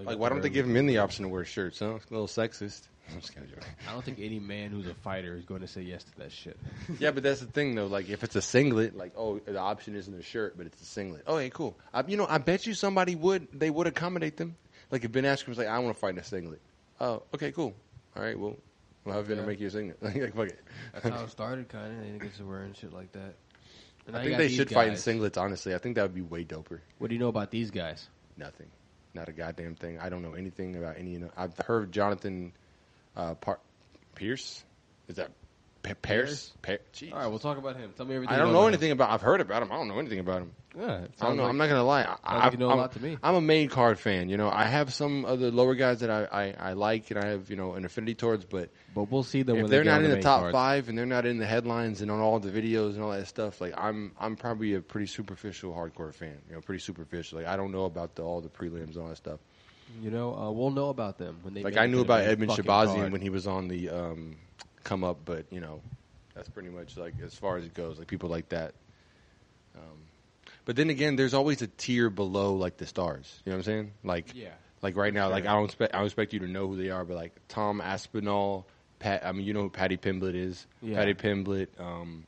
Like, why don't they give men the option to wear shirts? Huh? It's a little sexist. I'm just kind of joking. I don't think any man who's a fighter is going to say yes to that shit. Yeah, but that's the thing though. Like, if it's a singlet, like, oh, the option isn't a shirt, but it's a singlet. Oh, hey, cool. I, you know, I bet you somebody would. They would accommodate them. Like, if Ben Askren was like, I want to fight in a singlet. Oh, okay, cool. All right, well, we'll have Venum Yeah. make you a singlet. like, fuck it. That's how it started, kind of. They get to wearing shit like that. And I think they should fight in singlets. Honestly, I think that would be way doper. What do you know about these guys? Nothing. Not a goddamn thing. I don't know anything about any. I've heard Jonathan uh, Par- Pearce. Is that P- Pearce? Pa- Jeez. All right, we'll talk about him. Tell me everything. I don't know anything about. I've heard about him. I don't know anything about him. Yeah, I don't know. I'm not gonna lie. I, like you know a I'm, lot to me. I'm a main card fan. You know, I have some other lower guys that I, I, I like and I have you know an affinity towards. But But we'll see them if when they're they not in the main top cards. five and they're not in the headlines and on all the videos and all that stuff, like I'm I'm probably a pretty superficial hardcore fan. You know, pretty superficial. Like I don't know about the, all the prelims and all that stuff. You know, uh, we'll know about them when they. Like I knew about Edmen Shahbazyan card. when he was on the um, come up, but you know, that's pretty much like as far as it goes. Like people like that. Um, but then again, there's always a tier below like the stars. You know what I'm saying? Like Yeah. like right now, Sure. like I don't expect I don't expect you to know who they are, but like Tom Aspinall, Pat. I mean, you know who Paddy Pimblett is. Yeah. Paddy Pimblett. Um,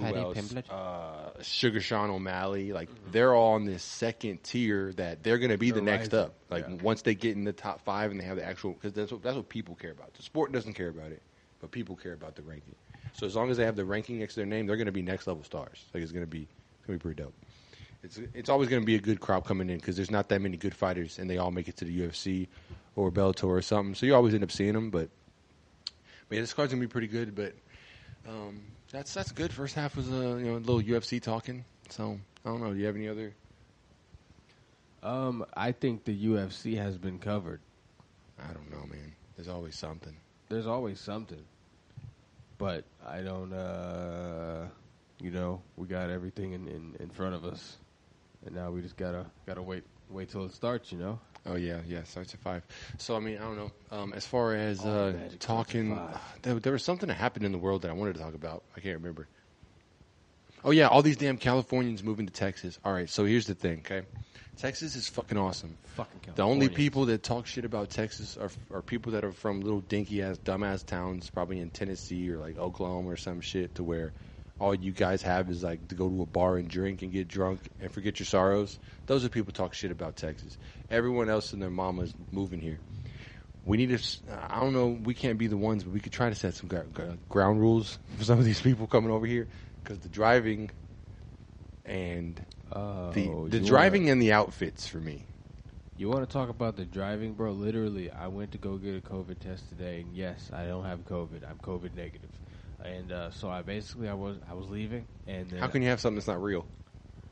who else? Pimblett? Uh, Sugar Sean O'Malley. Like they're all on this second tier that they're going to be the They're next rising. up. Like Yeah. once they get in the top five and they have the actual because that's what, that's what people care about. The sport doesn't care about it, but people care about the ranking. So as long as they have the ranking next to their name, they're going to be next level stars. Like it's going to be it's going to be pretty dope. It's it's always going to be a good crop coming in because there's not that many good fighters and they all make it to the UFC or Bellator or something. So you always end up seeing them. But, but yeah, this card's going to be pretty good. But um, that's that's good. First half was uh, you know a little UFC talking. So I don't know. Do you have any other? Um, I think the UFC has been covered. I don't know, man. There's always something. There's always something, but I don't. uh You know, we got everything in, in, in front of us, and now we just gotta gotta wait wait till it starts. You know. Oh yeah, yeah. Starts at five. So I mean, I don't know. Um, as far as uh, talking, there, there was something that happened in the world that I wanted to talk about. I can't remember. Oh yeah, all these damn Californians moving to Texas. All right, so here's the thing. Okay, Texas is fucking awesome. Fucking The only people that talk shit about Texas are, are people that are from little dinky ass, dumbass towns, probably in Tennessee or like Oklahoma or some shit, to where all you guys have is like to go to a bar and drink and get drunk and forget your sorrows. Those are people talk shit about Texas. Everyone else and their mamas moving here. We need to. I don't know. We can't be the ones, but we could try to set some ground rules for some of these people coming over here because the driving and Oh, the the wanna- driving and the outfits for me. You want to talk about the driving, bro? Literally, I went to go get a COVID test today, and yes, I don't have COVID. I'm COVID negative, and uh, so I basically I was I was leaving, and then How can you have something that's not real?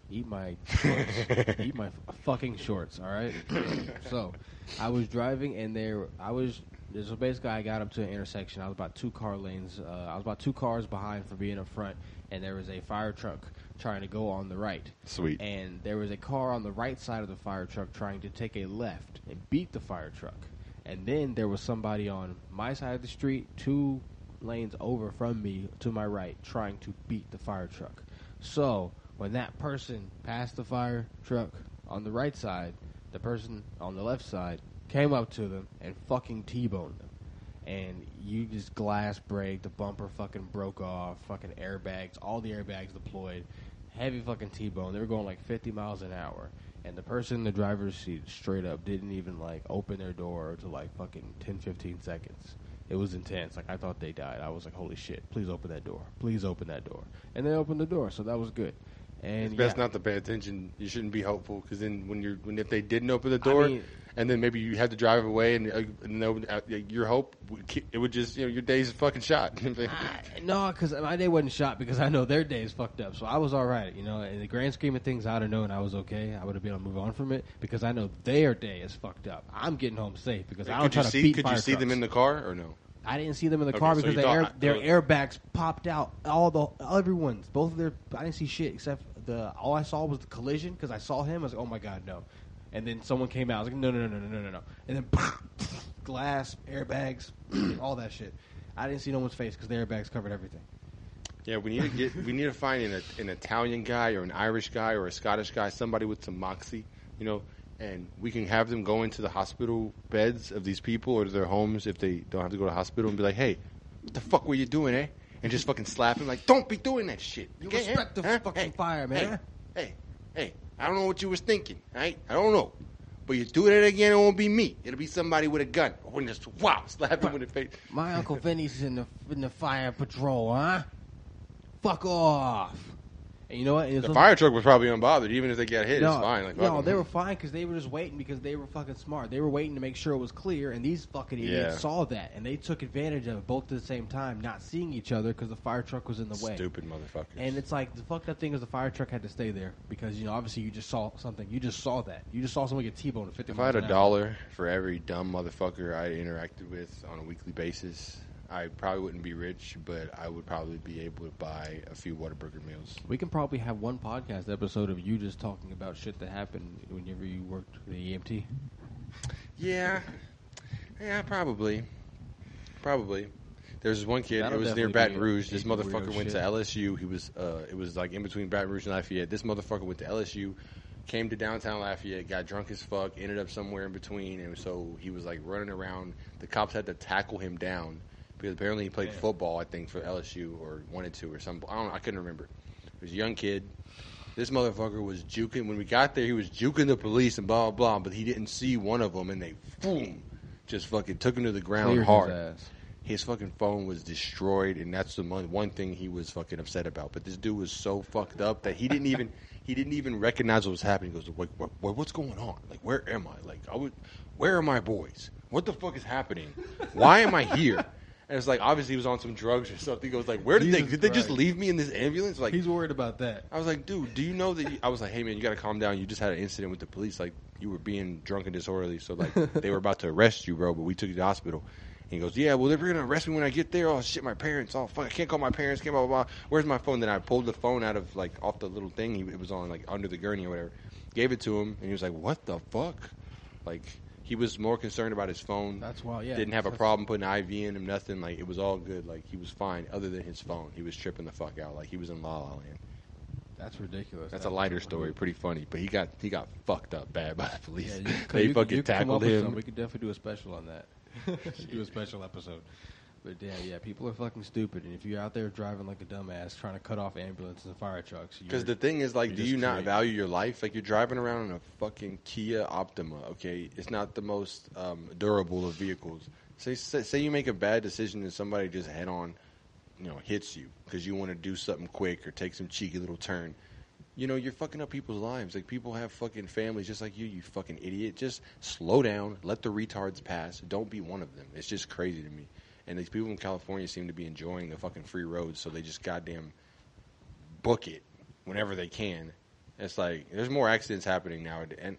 eat my shorts. eat my f- fucking shorts. All right. so, I was driving, and there I was. So basically, I got up to an intersection. I was about two car lanes. Uh, I was about two cars behind for being up front, and there was a fire truck trying to go on the right. Sweet. And there was a car on the right side of the fire truck trying to take a left and beat the fire truck. And then there was somebody on my side of the street, two lanes over from me to my right, trying to beat the fire truck. So when that person passed the fire truck on the right side, the person on the left side came up to them and fucking T-boned them. And you just glass break, the bumper fucking broke off, fucking airbags, all the airbags deployed, heavy fucking T-bone. They were going like 50 miles an hour. And the person in the driver's seat straight up didn't even like open their door to like fucking 10, 15 seconds. It was intense. Like I thought they died. I was like, holy shit! Please open that door. Please open that door. And they opened the door, so that was good. And It's best yeah. not to pay attention. You shouldn't be hopeful because then when you're when if they didn't open the door mean- and then maybe you had to drive away and, uh, and no, uh, your hope would ki- it would just you know your day's fucking shot. I- no, because my day wasn't shot because I know their day is fucked up. So I was all right. You know, in the grand scheme of things, I'd have known I was okay. I would have been able to move on from it because I know their day is fucked up. I'm getting home safe because I don't try you to see beat could you see them in the car or no? I didn't see them in the Okay, car so because their, air, their airbags popped out. All the everyone's both of their. I didn't see shit except the. All I saw was the collision because I saw him. I was like, oh my god, no. And then someone came out. I was like, no, no, no, no, no, no, no. And then glass, airbags, all that shit. I didn't see no one's face because the airbags covered everything. Yeah, we need to get we need to find an, an Italian guy or an Irish guy or a Scottish guy, somebody with some moxie, you know, and we can have them go into the hospital beds of these people or to their homes if they don't have to go to the hospital and be like, hey, what the fuck were you doing, eh? And just fucking slap him like, don't be doing that shit. You okay, respect the fucking Hey, fire, man. Hey, hey, hey, I don't know what you was thinking, right? I don't know. But you do it again, it won't be me. It'll be somebody with a gun. Or just wow, slap him in the face. My uncle Vinny's in the in the fire patrol, huh? Fuck off. And you know what? The fire truck was probably unbothered, even if they got hit. it's fine. Like, no, they were fine because they were just waiting because they were fucking smart. They were waiting to make sure it was clear, and these fucking idiots Yeah. saw that, and they took advantage of it both at the same time, not seeing each other because the fire truck was in the way. Stupid motherfuckers. And it's like the fucked up thing is the fire truck had to stay there because you know obviously you just saw something. You just saw that. You just saw someone get T-boned at 50 if I had a dollar for every dumb motherfucker I interacted with on a weekly basis, I probably wouldn't be rich, but I would probably be able to buy a few Whataburger meals. We can probably have one podcast episode of you just talking about shit that happened whenever you worked for the EMT. Yeah, yeah, probably, probably. There's one kid. That'll it was near Baton Rouge. This motherfucker went to. LSU. He was. Uh, it was like in between Baton Rouge and Lafayette. This motherfucker went to LSU, came to downtown Lafayette, got drunk as fuck, ended up somewhere in between, and so he was like running around. The cops had to tackle him down because apparently he played Damn. football. I think for LSU or wanted to or something. I don't. I couldn't remember. He was a young kid. This motherfucker was juking. When we got there, he was juking the police and blah blah blah. But he didn't see one of them, and they boom, just fucking took him to the ground Cleared his hard ass. his fucking phone was destroyed, and that's the one, one thing he was fucking upset about. But this dude was so fucked up that he didn't even he didn't even recognize what was happening. He goes, what, what, what's going on? Like, where am I? Like, I would, where are my boys? What the fuck is happening? Why am I here?" And it's like obviously he was on some drugs or something. He goes like, "Where did they? Jesus Did they just Christ. leave me in this ambulance?" Like, He's worried about that. I was like, dude, do you know that? You, I was like, hey man, you got to calm down. You just had an incident with the police. Like, you were being drunk and disorderly. So like, they were about to arrest you, bro. But we took you to the hospital. And he goes, yeah, well, they're gonna arrest me when I get there. Oh shit, my parents. Oh fuck, I can't call my parents. Can't blah blah blah. Where's my phone? Then I pulled the phone out of like off the little thing. He, it was on like under the gurney or whatever. Gave it to him, and he was like, what the fuck? Like. He was more concerned about his phone. That's why, yeah. Didn't have a problem putting IV in him, nothing. Like, it was all good. Like, he was fine, other than his phone. He was tripping the fuck out. Like, he was in La La Land. That's ridiculous. That's a lighter story, pretty funny. But he got he got fucked up bad by the police. Yeah, you, they you, fucking you tackled him. We could definitely do a special on that. do a special episode. But yeah, yeah, people are fucking stupid, and if you're out there driving like a dumbass, trying to cut off ambulances and fire trucks, Because the thing is, like, do you not creating- value your life? Like, you're driving around in a fucking Kia Optima. Okay, it's not the most um, durable of vehicles. Say, say say you make a bad decision and somebody just head on, you know, hits you because you want to do something quick or take some cheeky little turn. you know, you're fucking up people's lives. Like people have fucking families just like you, you fucking idiot. Just slow down, let the retards pass. Don't be one of them. It's just crazy to me. And these people in California seem to be enjoying the fucking free roads, so they just goddamn book it whenever they can. It's like there's more accidents happening now, and.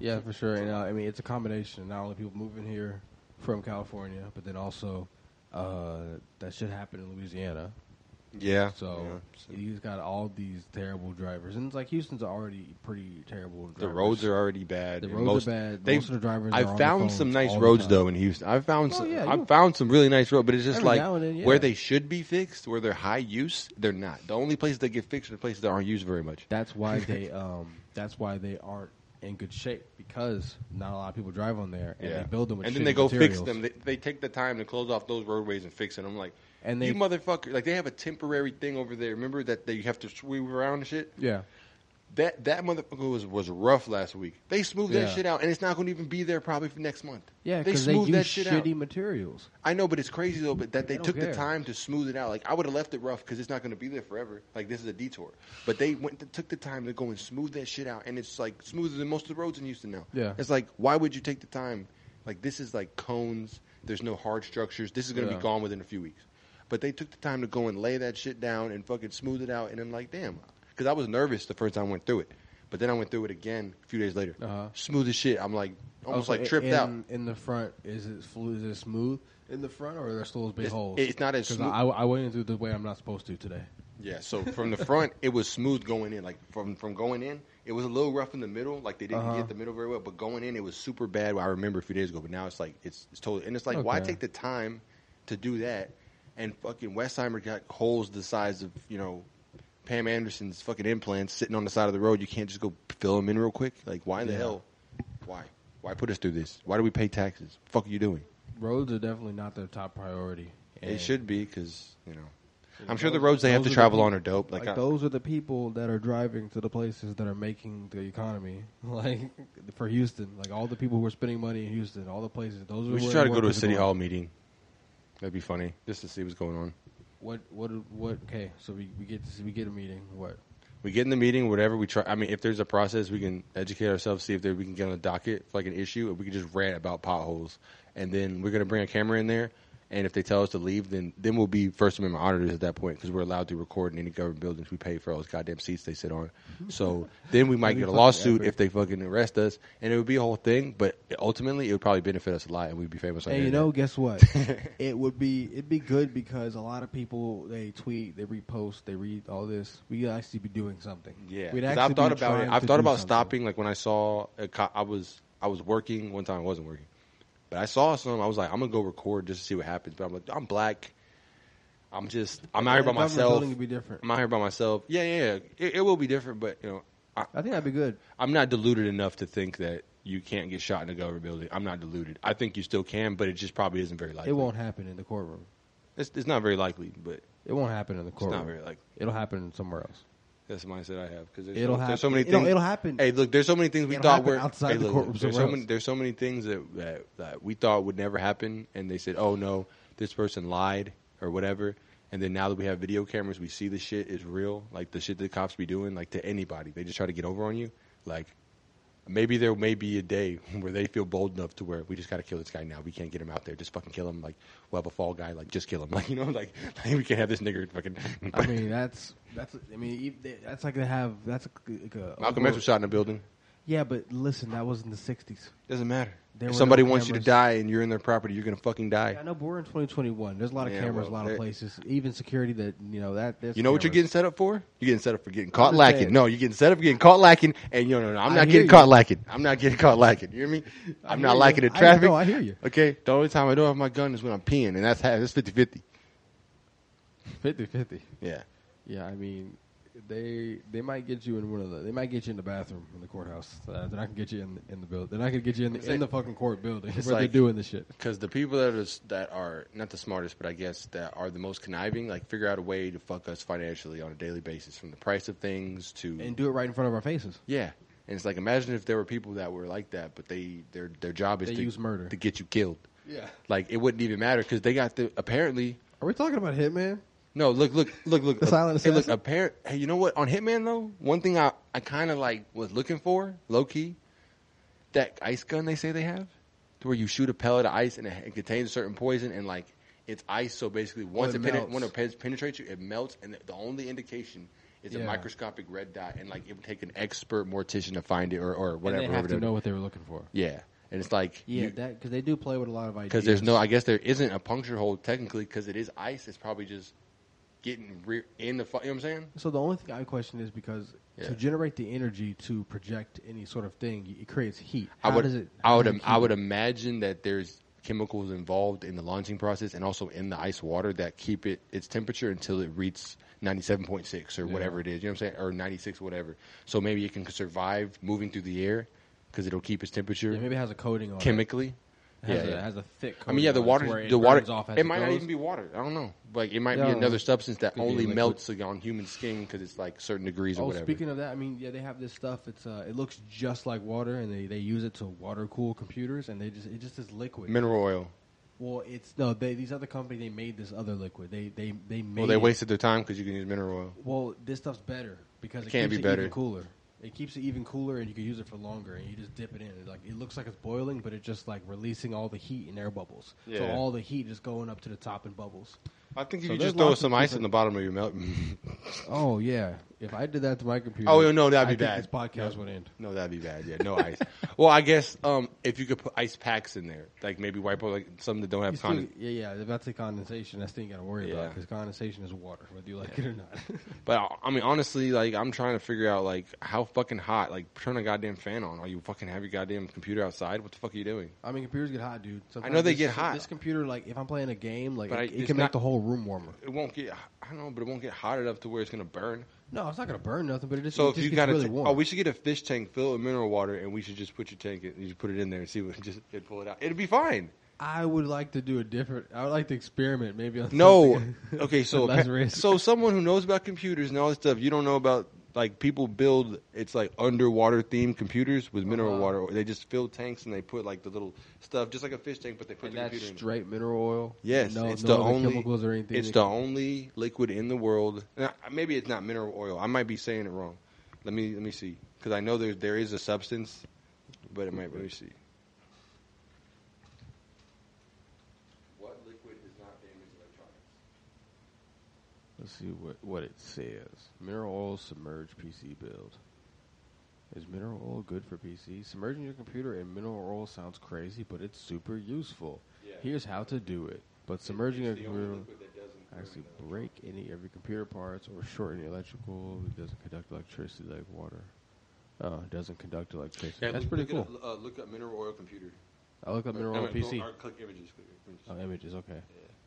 Yeah, for sure. And uh, I mean, it's a combination. Not only people moving here from California, but then also uh, that shit happened in Louisiana. Yeah. So yeah. he's got all these terrible drivers, and it's like Houston's already pretty terrible. the roads are already bad. the roads most, are bad. they- Most of the drivers. I are on their found some nice roads though in Houston. I found Oh, some. yeah, I found some really nice roads, but it's just Every like then, yeah. where they should be fixed, where they're high use, they're not. The only places they get fixed are the places that aren't used very much. That's why they. Um, that's why they aren't in good shape because not a lot of people drive on there, and they build them with and then they go fix them. They, they take the time to close off those roadways and fix it. I'm like, And you they- motherfucker! Like they have a temporary thing over there. Remember that they have to sweep around and shit. Yeah, That that motherfucker was was rough last week. They smoothed Yeah. that shit out, and it's not going to even be there probably for next month. yeah, they they, smoothed use that shit out. shitty materials. I know, but it's crazy though. But that they, They took the time to smooth it out. Like I would have left it rough because it's not going to be there forever. Like this is a detour. But they went took the time to go and smooth that shit out, and it's like smoother than most of the roads in Houston now. Yeah. it's like why would you take the time? Like this is like cones. There's no hard structures. This is going to Yeah. be gone within a few weeks. But they took the time to go and lay that shit down and fucking smooth it out. And I'm like, damn, because I was nervous the first time I went through it. But then I went through it again a few days later. Uh-huh. Smooth as shit. I'm like almost like tripped in, out. In the front, is it it smooth in the front, or are there still those big It's- holes? it's not as smooth. I, I went into the way I'm not supposed to today. Yeah, so from the front, it was smooth going in. Like from from going in, it was a little rough in the middle. Like they didn't Uh-huh. get the middle very well. But going in, it was super bad. I remember a few days ago. But now it's like it's it's totally. And it's like, why take the time to do that? And fucking Westheimer got holes the size of you know Pam Anderson's fucking implants sitting on the side of the road. You can't just go fill them in real quick. Like why the Yeah. hell? Why? Why put us through this? Why do we pay taxes? fuck are you doing? Roads are definitely not their top priority. They And should be because you know. I'm sure the roads they have those to are the travel on are dope. Like, Like, I- those are the people that are driving to the places that are making the economy. Like for Houston, like all the people who are spending money in Houston, all the places. Those are We should where try to go to a workers are city going. hall meeting. That'd be funny, just to see what's going on. What what what? Okay, so we, we get to see, we get a meeting. What? We get in the meeting, whatever we try. I mean, if there's a process, we can educate ourselves, see if there, we can get on the docket for like an issue, or we can just rant about potholes. And then we're gonna bring a camera in there, and if they tell us to leave, then then we'll be First Amendment auditors at that point because we're allowed to record in any government buildings. We pay for all those goddamn seats they sit on. Mm-hmm. So then we might get a lawsuit if they fucking arrest us, and it would be a whole thing. But ultimately, it would probably benefit us a lot, and we'd be famous. On the you internet. know, guess what? it would be it'd be good because a lot of people they tweet, they repost, they read all this. We could actually be doing something. Yeah, We'd 'cause actually I've thought be about it. trying I've to thought do about something. stopping. Like when I saw, a co- I was I was working one time. I wasn't working, but I saw some. I was like, I'm gonna go record just to see what happens. But I'm like, I'm black. I'm just I'm out here by myself. building would be different. I'm out here by myself. Yeah, yeah, yeah. It, it will be different, but you know, I, I think that'd be good. I'm not deluded enough to think that you can't get shot in a government building. I'm not deluded. I think you still can, but it just probably isn't very likely. It won't happen in the courtroom. It's, it's not very likely, but It won't happen in the it's courtroom. not very likely. It'll happen somewhere else. That's the mindset I have because there's, It'll so, happen. there's so many It'll- things. it'll happen. Hey, look, there's so many things we It'll thought were outside hey, the look, courtroom There's so many. There's so many things that, that that we thought would never happen, and they said, "Oh no, this person lied or whatever." And then now that we have video cameras, we see the shit is real. Like the shit that cops be doing, like to anybody, they just try to get over on you. Like maybe there may be a day where they feel bold enough to where we just got to kill this guy now. We can't get him out there. Just fucking kill him. Like we'll have a fall guy. Like just kill him. Like you know, like, like we can't have this nigger fucking. I mean, that's that's. I mean, that's like they have. That's like a, Malcolm X was shot in a building. Yeah, but listen, that was in the '60s. Doesn't matter. There if somebody no wants you to die and you're in their property, you're gonna fucking die. Yeah, I know, but we're in 2021. There's a lot of Yeah, cameras, well, a lot of places, even security. That you know that. You know what you're getting set up for? You're getting set up for getting caught lacking. No, you're getting set up for getting caught lacking. And you know, no, no, I'm not getting you. caught lacking. I'm not getting caught lacking. You hear me? I I'm not lacking in I traffic. know, I hear you. Okay, the only time I don't have my gun is when I'm peeing, and that's that's 50 50. 50-50. Yeah. Yeah, I mean, they they might get you in one of the. They might get you in the bathroom in the courthouse. Uh, they're not gonna get you in in the building. They're not gonna get you in the, in the fucking court building where like- they're doing this shit. Because the people that are that are not the smartest, but I guess that are the most conniving, like figure out a way to fuck us financially on a daily basis, from the price of things to and do it right in front of our faces. Yeah, and it's like imagine if there were people that were like that, but they their their job is They to use murder. to get you killed. Yeah. Like it wouldn't even matter because they got the apparently Are we talking about Hitman? No, look, look, look, look. The silent hey, look, assassin? apparent. Hey, you know what? On Hitman though, one thing I, I kind of like was looking for, low key, that ice gun they say they have, to where you shoot a pellet of ice and it, it contains a certain poison and like it's ice. So basically, once it it, penet- when it penetrates you, it melts, and the, the only indication is a microscopic red dot, and like it would take an expert mortician to find it or or whatever. and they have whatever to know what they were looking for. Yeah, and it's like Yeah, you- that because they do play with a lot of ideas. because there's no, I guess there isn't a puncture hole technically because it is ice. It's probably just getting re- in the. fu- You know what I'm saying? So the only thing I question is because Yeah. to generate the energy to project any sort of thing, it creates heat. I How would, does it? I would, I would imagine that there's chemicals involved in the launching process and also in the ice water that keep it its temperature until it reaches 97.6 or whatever it is. You know what I'm saying? Or 96, whatever. So maybe it can survive moving through the air because it'll keep its temperature Yeah, maybe it has a coating on chemically. it. It has, Yeah, a, yeah. it has a thick. I mean, yeah, the water, it the water, as it might not even be water. I don't know. Like it might Yeah, be another substance that only melts on human skin because it's like certain degrees or Oh, whatever. speaking of that, I mean, yeah, they have this stuff. It's uh, it looks just like water, and they, they use it to water cool computers, and they just it just is liquid. Mineral oil. well, it's no, they these other company they made this other liquid. They they they made. Well, they it- wasted their time because you can use mineral oil. Well, this stuff's better because it Can't keeps be it better. cooler. It keeps it even cooler, and you can use it for longer. And you just dip it in. It like it looks like it's boiling, but it's just like releasing all the heat in air bubbles. So all the heat is going up to the top in bubbles. I think if So you just throw some ice in the bottom of your milk. Oh yeah, if I did that to my computer, Oh, no, that'd I be think bad. This podcast No. would end. No, that'd be bad. Yeah, no ice. well, I guess um, if you could put ice packs in there, like maybe wipe out like some that don't have condensation. yeah, yeah. If that's a condensation, that's the thing you got to worry about because condensation is water, whether you like it or not. But I mean, honestly, like I'm trying to figure out like how fucking hot. Like turn a goddamn fan on. Are you fucking have your goddamn computer outside? What the fuck are you doing? I mean, computers get hot, dude. Sometimes know they this- get hot. This computer, like, if I'm playing a game, like, But it, I- it can not- make the whole room warmer. It won't get. I don't know, but it won't get hot enough to where it's gonna burn. No, it's not gonna burn nothing, but it just, So it if just you got really to, warm. oh, we should get a fish tank filled with mineral water, and we should just put your tank in, you just put it in there and see what just and pull it out. It'd be fine. I would like to do a different. I would like to experiment, maybe on No. Okay, so less appa- risk. so someone who knows about computers and all this stuff, you don't know about like people build it's like underwater themed computers with mineral Uh-huh. water. They just fill tanks and they put like the little stuff, just like a fish tank, but they put And the that's computer in. straight mineral oil. Yes, no, it's no the only chemicals or anything. It's the can- only liquid in the world. Now, maybe it's not mineral oil. I might be saying it wrong. Let me let me see because I know there there is a substance, but it might. Let me see. What liquid does not damage electronics? Let's see what, what it says. Mineral oil submerged PC build. Is mineral oil good for PC? Submerging your computer in mineral oil sounds crazy, but it's super useful. Yeah. Here's how to do it. But submerging your It's computer liquid that doesn't actually break any of your computer parts or shorten any electrical. It doesn't conduct electricity like water. Oh, it doesn't conduct electricity. Yeah, That's look- pretty look cool. At, uh, look up mineral oil computer. I look up mineral Uh, oil PC. Or click images. Click images. Oh, images. Okay.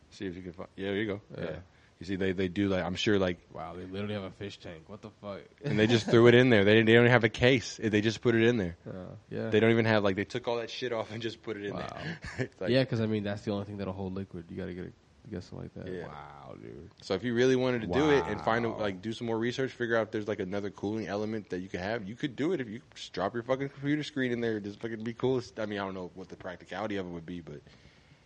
See if you can find. Yeah, there you go. Yeah. Yeah. You see, they they do like I'm sure like, Wow, they literally have a fish tank. What the fuck? and they just threw it in there. They didn't, they don't have a case. They just put it in there. Uh, yeah. They don't even have like they took all that shit off and just put it in Wow. there. It's like- yeah, because I mean that's the only thing that'll hold liquid. You got to get a, get something like that. Yeah. Wow, dude. So if you really wanted to do it and find a, like do some more research, figure out if there's like another cooling element that you could have, you could do it if you just drop your fucking computer screen in there. Just fucking be cool. I mean, I don't know what the practicality of it would be, but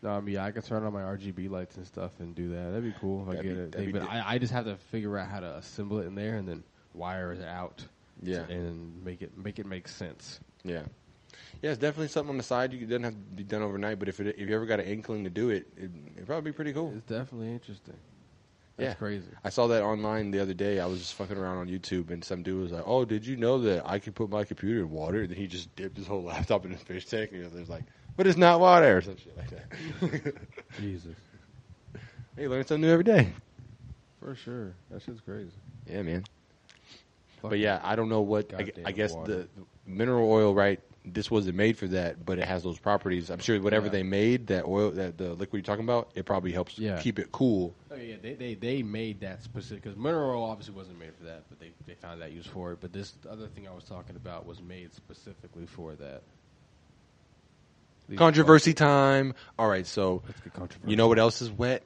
I mean I could turn on my RGB lights and stuff and do that. That'd be cool if I That'd get be- it. but di- I, I just have to figure out how to assemble it in there and then wire it out. Yeah. and make it make it make sense. yeah, yeah, it's definitely something on the side. You it doesn't have to be done overnight, but if it, if you ever got an inkling to do it, it it'd probably be pretty cool. It's definitely interesting. That's Yeah. crazy. I saw that online the other day. I was just fucking around on YouTube, and some dude was like, "Oh, did you know that I could put my computer in water?" And then he just dipped his whole laptop in a fish tank, and he was like, "But it's not water," or some shit like that. Jesus, hey, learn something new every day. for sure. That shit's crazy. Yeah, man. Fuck But yeah, I don't know what. I, I guess the, the mineral oil, right? This wasn't made for that, but it has those properties. I'm sure whatever Yeah. they made, that oil, that the liquid you're talking about, it probably helps Yeah. keep it cool. Oh yeah, they, they they made that specific because mineral oil obviously wasn't made for that, but they they found that use for it. But this other thing I was talking about was made specifically for that. Controversy time. All right, so fucking- Let's get controversial. you know what else is wet?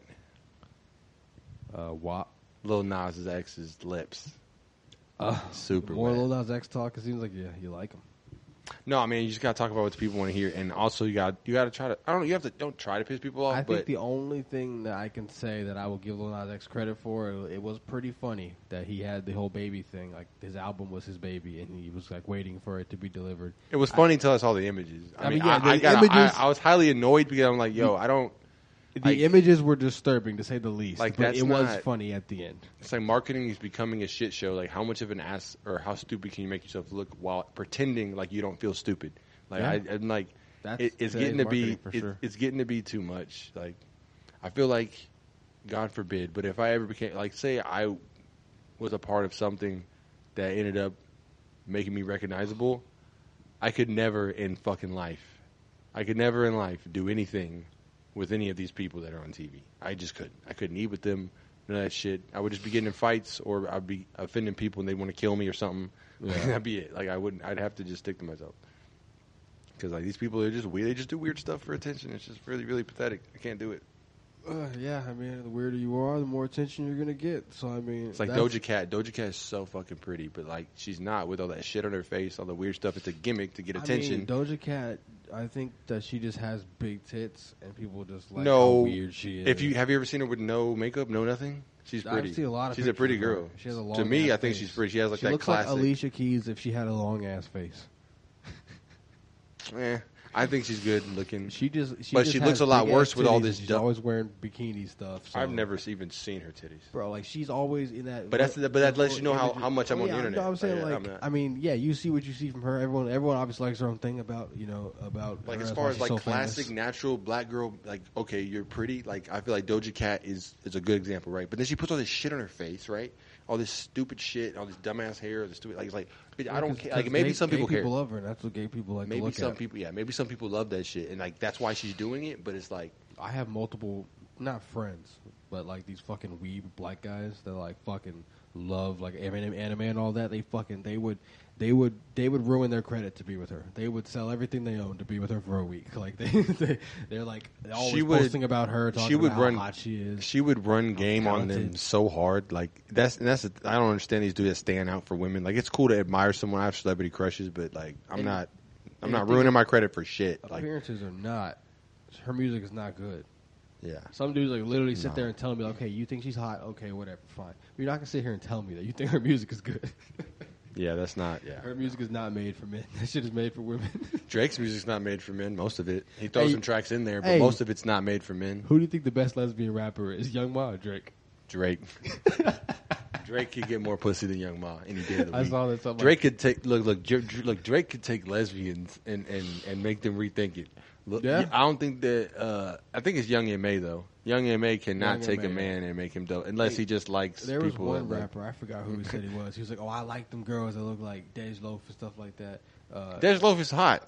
Uh, WAP. Lil Nas X's lips. Uh, Super More wet. Lil Nas X talk. It seems like yeah, you like him. No, I mean you just gotta talk about what the people want to hear, and also you got you gotta try to. I don't. know, You have to don't try to piss people off, I but think the only thing that I can say that I will give Lil Nas X credit for, it, it was pretty funny that he had the whole baby thing. Like his album was his baby, and he was like waiting for it to be delivered. it was funny until I saw the images. I, I mean, mean, yeah, I, I, the got, images- I was highly annoyed because I'm like, yo, I don't. The Like- images were disturbing to say the least. Like, but it was funny at the end. It's like marketing is becoming a shit show. Like, how much of an ass or how stupid can you make yourself look while pretending like you don't feel stupid? Like, Yeah. I, I'm like, That's it, it's getting to be, it- sure. it's getting to be too much. Like, I feel like, God forbid, but if I ever became, like, say I was a part of something that ended up making me recognizable, I could never in fucking life, I could never in life do anything with any of these people that are on TV. I just couldn't. I couldn't eat with them. None of that shit. I would just be getting in fights, or I'd be offending people, and they want to kill me or something. That'd be it. Like I wouldn't. I'd have to just stick to myself. Because like these people are just weird. They just do weird stuff for attention. It's just really, really pathetic. I can't do it. Uh, yeah, I mean, the weirder you are, the more attention you're gonna get. So I mean, It's like Doja Cat. Doja Cat is so fucking pretty, but like she's not with all that shit on her face, all the weird stuff. It's a gimmick to get I attention. mean, Doja Cat, I think that she just has big tits, and people just like no, how weird she is. If you have you ever seen her with no makeup, no nothing? She's pretty. Pretty. seen a lot of she's a pretty girl. She has a long. to me, I think face. she's pretty. She has like she that looks classic. like Alicia Keys if she had a long ass face. Eh, I think she's good looking. She just, she But just she has looks a lot big worse with all titties, this and She's duck- always wearing bikini stuff. so- I've never even seen her titties. bro. Like she's always in that. But that's but that lets you know how, how much I'm Oh, on yeah, the I internet. know, I'm saying Like, like, I'm not- I mean, yeah, you see what you see from her. Everyone, everyone obviously likes her own thing about you know about like her, as that's far why as she's like so classic famous. natural black girl, like okay, you're pretty. Like I feel like Doja Cat is is a good example, right? But then she puts all this shit on her face, right? All this stupid shit, all this dumbass hair, the stupid like it's like bitch, I don't care. Like maybe gay- some people care. love her. and That's what gay people like Maybe some at. people, yeah, maybe some people love that shit, and like that's why she's doing it. But it's like I have multiple, not friends, but like these fucking weeb black guys that like fucking love like anime, anime and all that. They fucking they would they would they would ruin their credit to be with her. They would sell everything they own to be with her for a week. Like they, they they're like always She would- posting about her, talking she would about run how hot she is. She would run game on them so hard. Like that's and that's the- I don't understand these dudes that stand out for women. Like it's cool to admire someone. I have celebrity crushes, but like I'm And- not I'm not ruining my credit for shit. Like Appearances are not. Her music is not good. Yeah. Some dudes like literally sit there and tell me, okay, you think she's hot? Okay, whatever, fine. But you're not gonna sit here and tell me that you think her music is good. Yeah, that's not yeah. her music is not made for men. That shit is made for women. Drake's music's not made for men. Most of it. He throws Hey. some tracks in there, but Hey. most of it's not made for men. Who do you think the best lesbian rapper is? Young M.A. or Drake? Drake. Drake could get more pussy than Young M.A. any day of the week. I saw that. Drake could take look look look Drake could take lesbians and, and, and make them rethink it. Look, Yeah. I don't think that. Uh, I think it's Young M A though. Young M A cannot Young take a M.A.. man and make him dope unless he just likes people. There was people. one that rapper, I forgot who he said he was. He was like, "Oh, I like them girls that look like Dej Loaf and stuff like that." Uh, Dej Loaf is hot.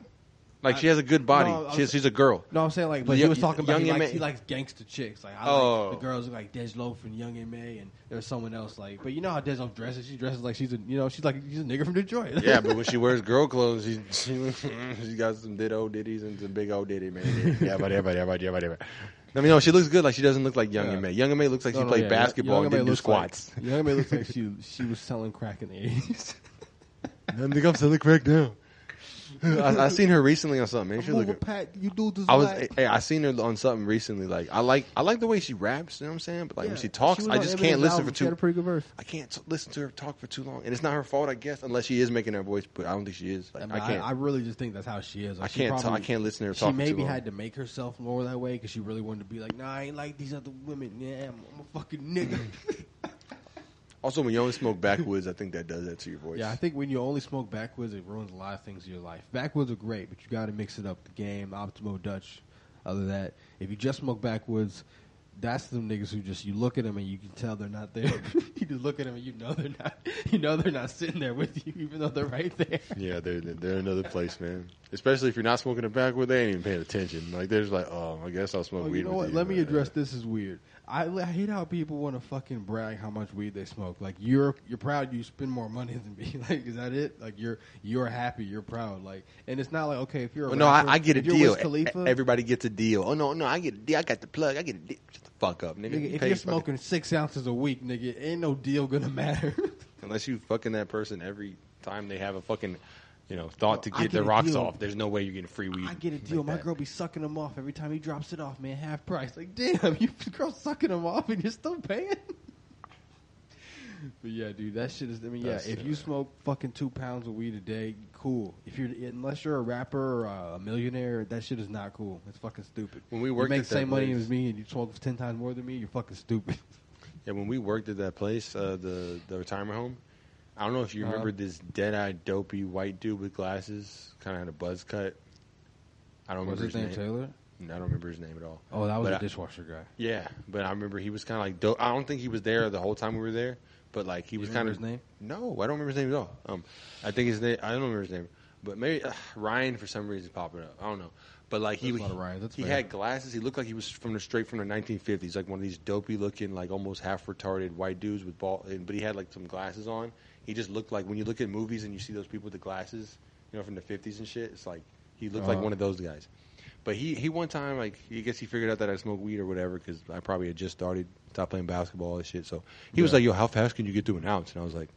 Like she has a good body. No, I she's was- she's a girl. no, I'm saying like, but Young- he was talking about Young he likes, he likes gangster chicks. Like I Oh. like the girls look like Dej Loaf and Young M.A. and there's someone else like. But you know how Dej Loaf dresses? She dresses like she's a you know she's like she's a nigga from Detroit. Yeah, but when she wears girl clothes, she she she got some ditto ditties and some big old ditty man. Yeah, but yeah, but yeah, but yeah, but yeah. I mean, no, she looks good. Like she doesn't look like Young Yeah. M.A. Young M.A. looks like No, she no, played yeah, basketball Young and didn't do looks like- squats. Young M.A. looks like she she was selling crack in the 80s. I think I'm selling crack now. I, I seen her recently on something. Man, she look. Pat, you do this. I was. Hey, I seen her on something recently. Like I like. I like the way she raps. You know what I'm saying? But like when she talks, I just can't listen for too. She had a pretty good verse. I can't t- listen to her talk for too long, and it's not her fault, I guess, unless she is making her voice. But I don't think she is. Like, I, mean, I, can't. I really just think that's how she is. Like, I can't. probably- I can't listen to her She talk for too maybe had to make herself more that way because she really wanted to be like, nah, I ain't like these other women. Yeah, I'm, I'm a fucking nigga. Also, when you only smoke backwoods, I think that does that to your voice. yeah, I think when you only smoke backwoods, it ruins a lot of things in your life. Backwoods are great, but you got to mix it up. The game, Optimo Dutch. Other than that, if you just smoke backwoods, that's the niggas who just you look at them and you can tell they're not there. you just look at them and you know they're not. You know they're not sitting there with you, even though they're right there. Yeah, they're they're another place, man. Especially if you're not smoking a backwood, they ain't even paying attention. Like they're just like, oh, I guess I'll smoke Oh, weed. you know what? you. Let me address uh, this as weird. I, I hate how people want to fucking brag how much weed they smoke. Like you're you're proud you spend more money than me. Like is that it? Like you're you're happy, you're proud. Like and it's not like okay if you're a Well, no, I, I get a deal. Khalifa, Everybody gets a deal. Oh no, no, I get a deal. I got the plug. I get a deal. Shut the fuck up, nigga. nigga, You if you're fucking- smoking six ounces a week, nigga, ain't no deal gonna matter. unless you fucking that person every time they have a fucking you know, thought to get get the rocks deal. off. There's no way you're getting free weed. I get a like deal. My that. girl be sucking them off every time he drops it off, man. Half price. Like, damn, you girl sucking them off and you're still paying. but yeah, dude, that shit is. I mean, That's, yeah, if you smoke fucking two pounds of weed a day, cool. If you're unless you're a rapper or a millionaire, that shit is not cool. It's fucking stupid. When we you worked make the that same money as me and you smoke ten times more than me, you're fucking stupid. Yeah, when we worked at that place, uh, the the retirement home, I don't know if you Uh-huh. remember this dead-eyed, dopey white dude with glasses, kind of had a buzz cut. I don't remember his name Taylor? No, I don't remember his name at all. Oh, that was But a I- dishwasher guy. Yeah, but I remember he was kind of like. Do- I don't think he was there the whole time we were there, but like he You was kind of his name? No, I don't remember his name at all. Um, I think his name. I don't remember his name, but maybe uh, Ryan for some reason popping up. I don't know, but like he There's a lot of Ryans, that's he had glasses. He looked like he was from the straight from the 1950s, like one of these dopey looking, like almost half retarded white dudes with ball. and- But he had like some glasses on. He just looked like when you look at movies and you see those people with the glasses, you know, from the 50s and shit. It's like he looked like Uh-huh. one of those guys. But he, he one time like I guess he figured out that I smoked weed or whatever because I probably had just started stopped playing basketball and shit. So he was like, "Yo, how fast can you get through an ounce?" And I was like,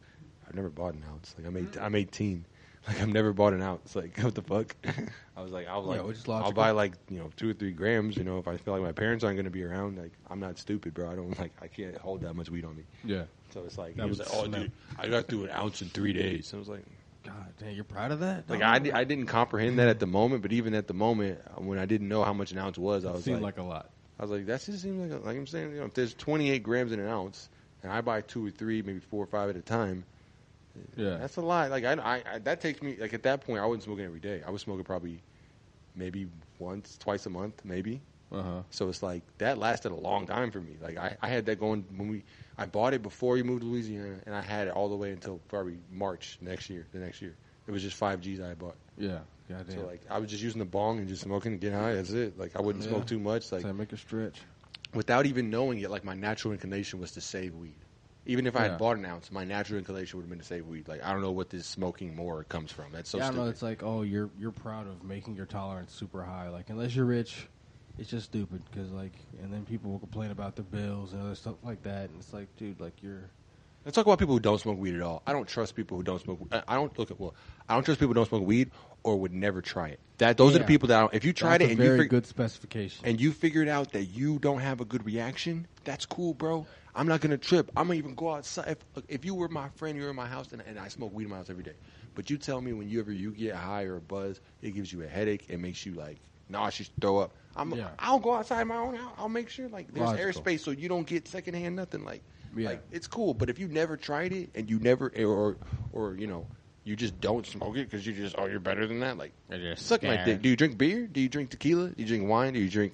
"I've never bought an ounce. Like I'm eight, I'm 18. Like I've never bought an ounce. Like what the fuck?" I was like, "I was Yeah, like, which is I'll buy like you know two or three grams. You know, if I feel like my parents aren't going to be around, like I'm not stupid, bro. I don't like I can't hold that much weed on me. Yeah. So it's like That he was was like, "Oh, dude, I got through an ounce in three days." I was like. God damn, you're proud of that? Like dog? I, di- I didn't comprehend that at the moment, but even at the moment uh, when I didn't know how much an ounce was, I was seemed like, like a lot. I was like, that just seems like, a, like I'm saying, you know, if there's 28 grams in an ounce, and I buy two or three, maybe four or five at a time, Yeah. that's a lot. Like I, I, I that takes me like at that point, I wasn't smoking every day. I was smoking probably maybe once, twice a month, maybe. Uh huh. So it's like that lasted a long time for me. Like I, I had that going when we I bought it before we moved to Louisiana, and I had it all the way until probably March next year. The next year, it was just five G's I bought. Yeah. Goddamn. So like I was just using the bong and just smoking and getting high. That's it. Like I wouldn't Yeah. smoke too much. Like so make a stretch. without even knowing it, like my natural inclination was to save weed. Even if I Yeah. had bought an ounce, my natural inclination would have been to say weed. Like I don't know what this smoking more comes from. That's so yeah, I stupid. know. It's like, oh, you're you're proud of making your tolerance super high. Like, unless you're rich, it's just stupid. Because like, and then people will complain about their bills and other stuff like that. And it's like, dude, like you're. Let's talk about people who don't smoke weed at all. I don't trust people who don't smoke. I I don't look at well. I don't trust people who don't smoke weed or would never try it. That those are the people that if you tried That's it and you fig- good specification. and you figured out that you don't have a good reaction, that's cool, bro. I'm not gonna trip. I'm gonna even go outside. If, if you were my friend, you're in my house, and, and I smoke weed in my house every day. But you tell me when you ever you get high or a buzz, it gives you a headache. It makes you like nauseous, throw up. I'm. Yeah. I'll go outside my own house. I'll make sure like there's Logical. airspace so you don't get secondhand nothing. Like, Yeah. like it's cool. But if you never tried it and you never or or you know you just don't smoke it because you just oh you're better than that. Like You're suck my dick. Do you drink beer? Do you drink tequila? Do you drink wine? Do you drink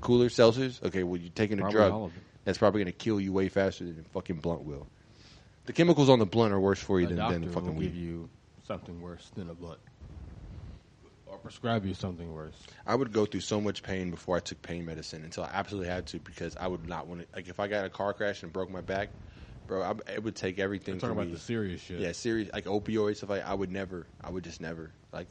cooler seltzers? Okay, well you're taking a drug all of it. that's probably going to kill you way faster than a fucking blunt will. The chemicals on the blunt are worse for you a than, than the fucking will give weed. you something worse than a blunt, or prescribe you something worse. I would go through so much pain before I took pain medicine until I absolutely had to because I would not want to. Like if I got a car crash and broke my back, bro, I, it would take everything. We're talking about me. the serious shit. Yeah, serious like opioids stuff. Like I would never. I would just never like.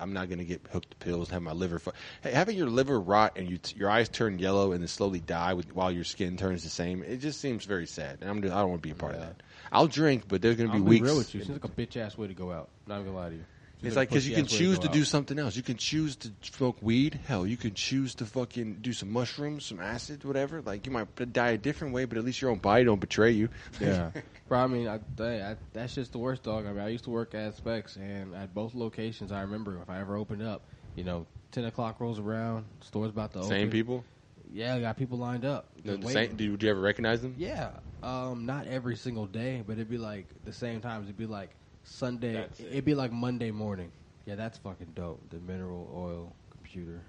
I'm not gonna get hooked to pills and have my liver. Fu- hey, having your liver rot and you t- your eyes turn yellow and then slowly die with, while your skin turns the same. It just seems very sad, and I'm. Just, I don't want to be a part of that. I'll drink, but there's gonna I'll be be weeks. real with you. Seems like a bitch ass way to go out. Not gonna lie to you. It's like because you can choose go to do something else. You can choose to smoke weed. Hell, you can choose to fucking do some mushrooms, some acid, whatever. Like you might die a different way, but at least your own body don't betray you. Yeah, bro. I mean, I, I, that's just the worst, dog. I mean, I used to work at Specs, and at both locations, I remember if I ever opened up, you know, ten o'clock rolls around, store's about to open. Same people. Yeah, I got people lined up. The, the same. Do you, do you ever recognize them? Yeah, um, not every single day, but it'd be like the same times. It'd be like Sunday. That's it. It'd be like Monday morning. Yeah, that's fucking dope. The mineral oil computer.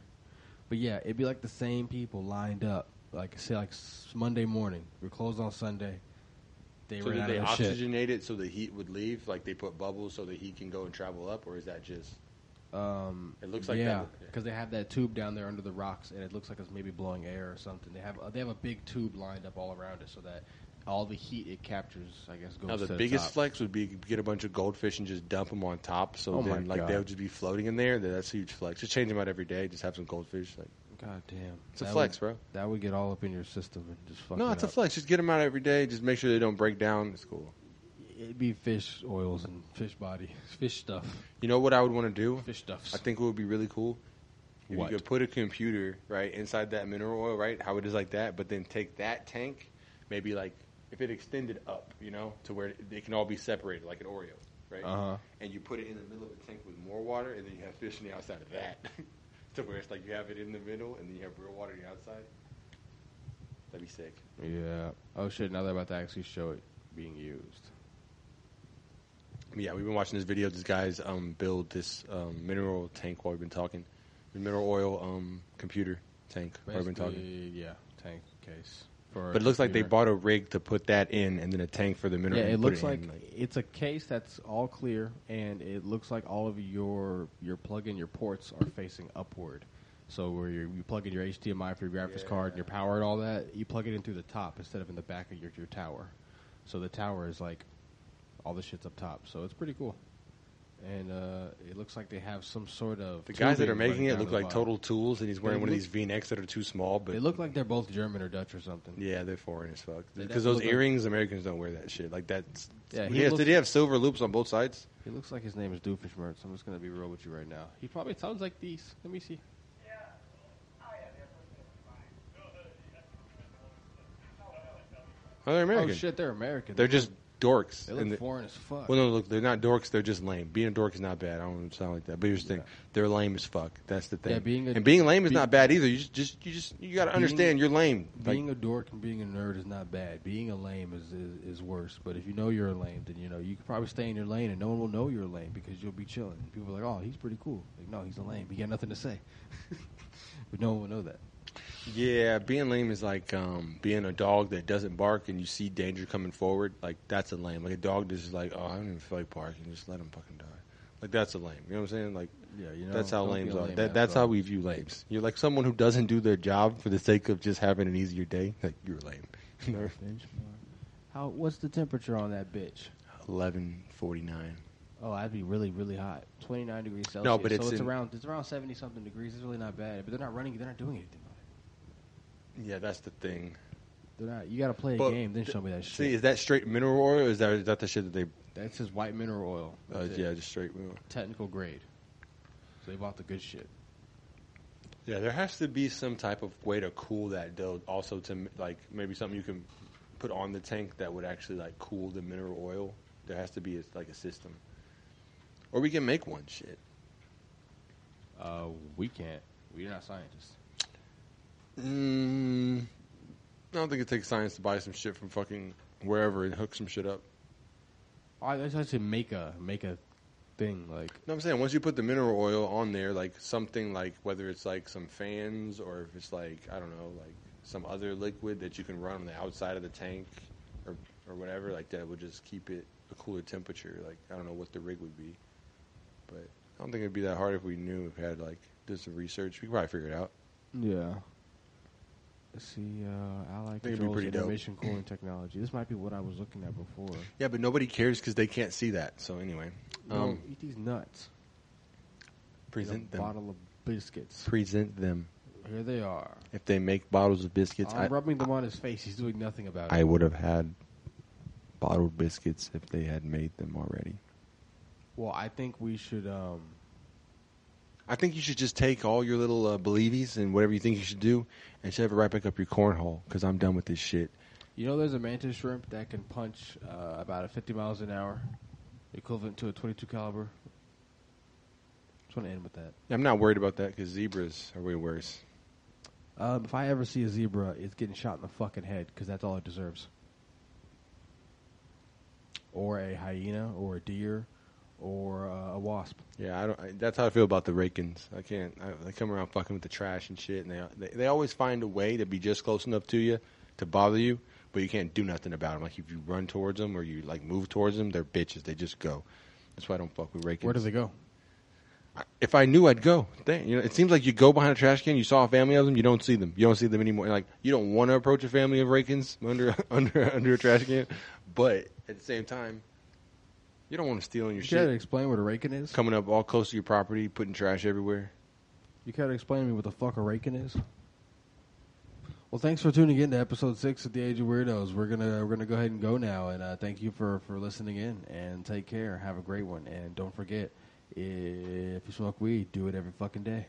But yeah, it'd be like the same people lined up. Like say, like s- Monday morning. We're closed on Sunday. They So ran did out they of their shit. oxygenate it so the heat would leave? Like they put bubbles so the heat can go and travel up, or is that just? Um, It looks like yeah, that- because they have that tube down there under the rocks, and it looks like it's maybe blowing air or something. They have uh, they have a big tube lined up all around it, so that all the heat it captures, I guess, goes Now to the the biggest top. flex would be get a bunch of goldfish and just dump them on top. So Oh then, like God. they would just be floating in there. That's a huge flex. Just change them out every day. Just have some goldfish. Like God damn, it's a That flex, would, bro. That would get all up in your system and just fuck. No, it it's a flex. Just get them out every day. Just make sure they don't break down. It's cool. It'd be fish oils and fish body, fish stuff, You know what I would want to do? fish stuffs. I think it would be really cool. If What? you could put a computer right inside that mineral oil, right? How it is like that, but then take that tank, maybe like if it extended up, you know, to where it can all be separated like an Oreo, right? Uh-huh. And you put it in the middle of the tank with more water, and then you have fish on the outside of that, to where it's like you have it in the middle, and then you have real water on the outside. That'd be sick. Yeah. Oh shit! Now they're about to actually show it being used. Yeah, we've been watching this video. This guy's um, build this um, mineral tank while we've been talking. The mineral oil um, computer tank while we've been talking. Yeah, tank case. For But it looks like they bought a rig to put that in, and then a tank for the mineral. Yeah, it looks in, like, it's a case that's all clear, and it looks like all of your your plug-in your ports are facing upward. So where you you plug in your HDMI for your graphics card and your power and all that, you plug it in through the top instead of in the back of your your tower. So the tower is like all the shit's up top. So it's pretty cool. And uh, it looks like they have some sort of the guys that are making it look like bottom. total tools, and he's wearing They one of these V-necks that are too small. But They look like they're both German or Dutch or something. yeah, they're foreign as fuck. Because those look like- earrings, Americans don't wear that shit. Like that's. Yeah, he looks- did he have silver loops on both sides? He looks like his name is Doofenshmirtz. I'm just gonna be real with you right now. He probably sounds like these. Let me see. Oh, they're American. Oh shit, they're American. They're just dorks. They look And they- foreign as fuck. Well, no, look, they're not dorks. They're just lame. Being a dork is not bad. I don't want to sound like that. But here's the thing: Yeah. they're lame as fuck. That's the thing. Yeah, being a- and being lame is be- not bad either. You just, just you just, you got to understand you're lame. Like, being a dork and being a nerd is not bad. Being a lame is, is is worse. But if you know you're a lame, then you know you can probably stay in your lane and no one will know you're a lame because you'll be chilling. People are like, "Oh, he's pretty cool." Like, no, he's a lame. He got nothing to say. but no one will know that. Yeah, being lame is like um, being a dog that doesn't bark and you see danger coming forward. Like that's a lame. Like a dog that's just like, oh, I don't even feel like barking. Just let him fucking die. Like that's a lame. You know what I'm saying? Like Yeah, you know. that's how lames a are. lame That, that's how we view lames. You're like someone who doesn't do their job for the sake of just having an easier day. Like you're lame. How? What's the temperature on that bitch? Eleven forty nine. Oh, that'd be really, really hot. Twenty nine degrees Celsius. No, but so it's it's in- around it's around seventy something degrees. It's really not bad. But they're not running. They're not doing anything. Yeah, that's the thing. They're not. You got to play a But game, then th- show me that shit. See, is that straight mineral oil? Or is that is that the shit that they? That's his white mineral oil. Uh, That's it. yeah, just straight mineral. technical grade. So they bought the good shit. Yeah, there has to be some type of way to cool that though. Also, to m- like maybe something you can put on the tank that would actually like cool the mineral oil. There has to be a, like a system, or we can make one. Shit. Uh, we can't. We're not scientists. Mm, I don't think it takes science to buy some shit from fucking wherever and hook some shit up. I just to make a make a thing like No, I'm saying once you put the mineral oil on there, like something like whether it's like some fans or if it's like I don't know, like some other liquid that you can run on the outside of the tank or or whatever, like that would just keep it a cooler temperature. Like I don't know what the rig would be, but I don't think it'd be that hard if we knew if we had like did some research. We could probably figure it out. yeah. See, uh, allied controls pretty dope. cooling technology. This might be what I was looking at before. Yeah, but nobody cares because they can't see that. So anyway, um, eat these nuts. present Get a them. bottle of biscuits. Present them. Here they are. If they make bottles of biscuits, I'm I, rubbing them on his face. He's doing nothing about it. I would have had bottled biscuits if they had made them already. well, I think we should. Um, I think you should just take all your little uh, believies and whatever you think you should do and shove it right back up your cornhole because I'm done with this shit. You know, there's a mantis shrimp that can punch uh, about at 50 miles an hour, equivalent to a 22 caliber. Just want to end with that. I'm not worried about that because zebras are way worse. Um, if I ever see a zebra, it's getting shot in the fucking head because that's all it deserves. Or a hyena, or a deer, or uh, a wasp. Yeah, I don't. I, that's how I feel about the Rakins. I can't. I, they come around fucking with the trash and shit, and they, they they always find a way to be just close enough to you to bother you, but you can't do nothing about them. Like if you run towards them or you like move towards them, they're bitches. They just go. That's why I don't fuck with Rakins. Where do they go? if I knew, I'd go. Dang, you know, it seems like you go behind a trash can, you saw a family of them, you don't see them. You don't see them anymore. Like you don't want to approach a family of Rakins under under under a trash can, but at the same time, you don't want to steal in your shit. You care to explain what a raking is? Coming up all close to your property, putting trash everywhere. You to explain to me what the fuck a raking is? Well, thanks for tuning in to episode six of the Age of Weirdos. We're gonna we're gonna go ahead and go now, and uh, thank you for for listening in. And take care. Have a great one, and don't forget, if you smoke weed, do it every fucking day.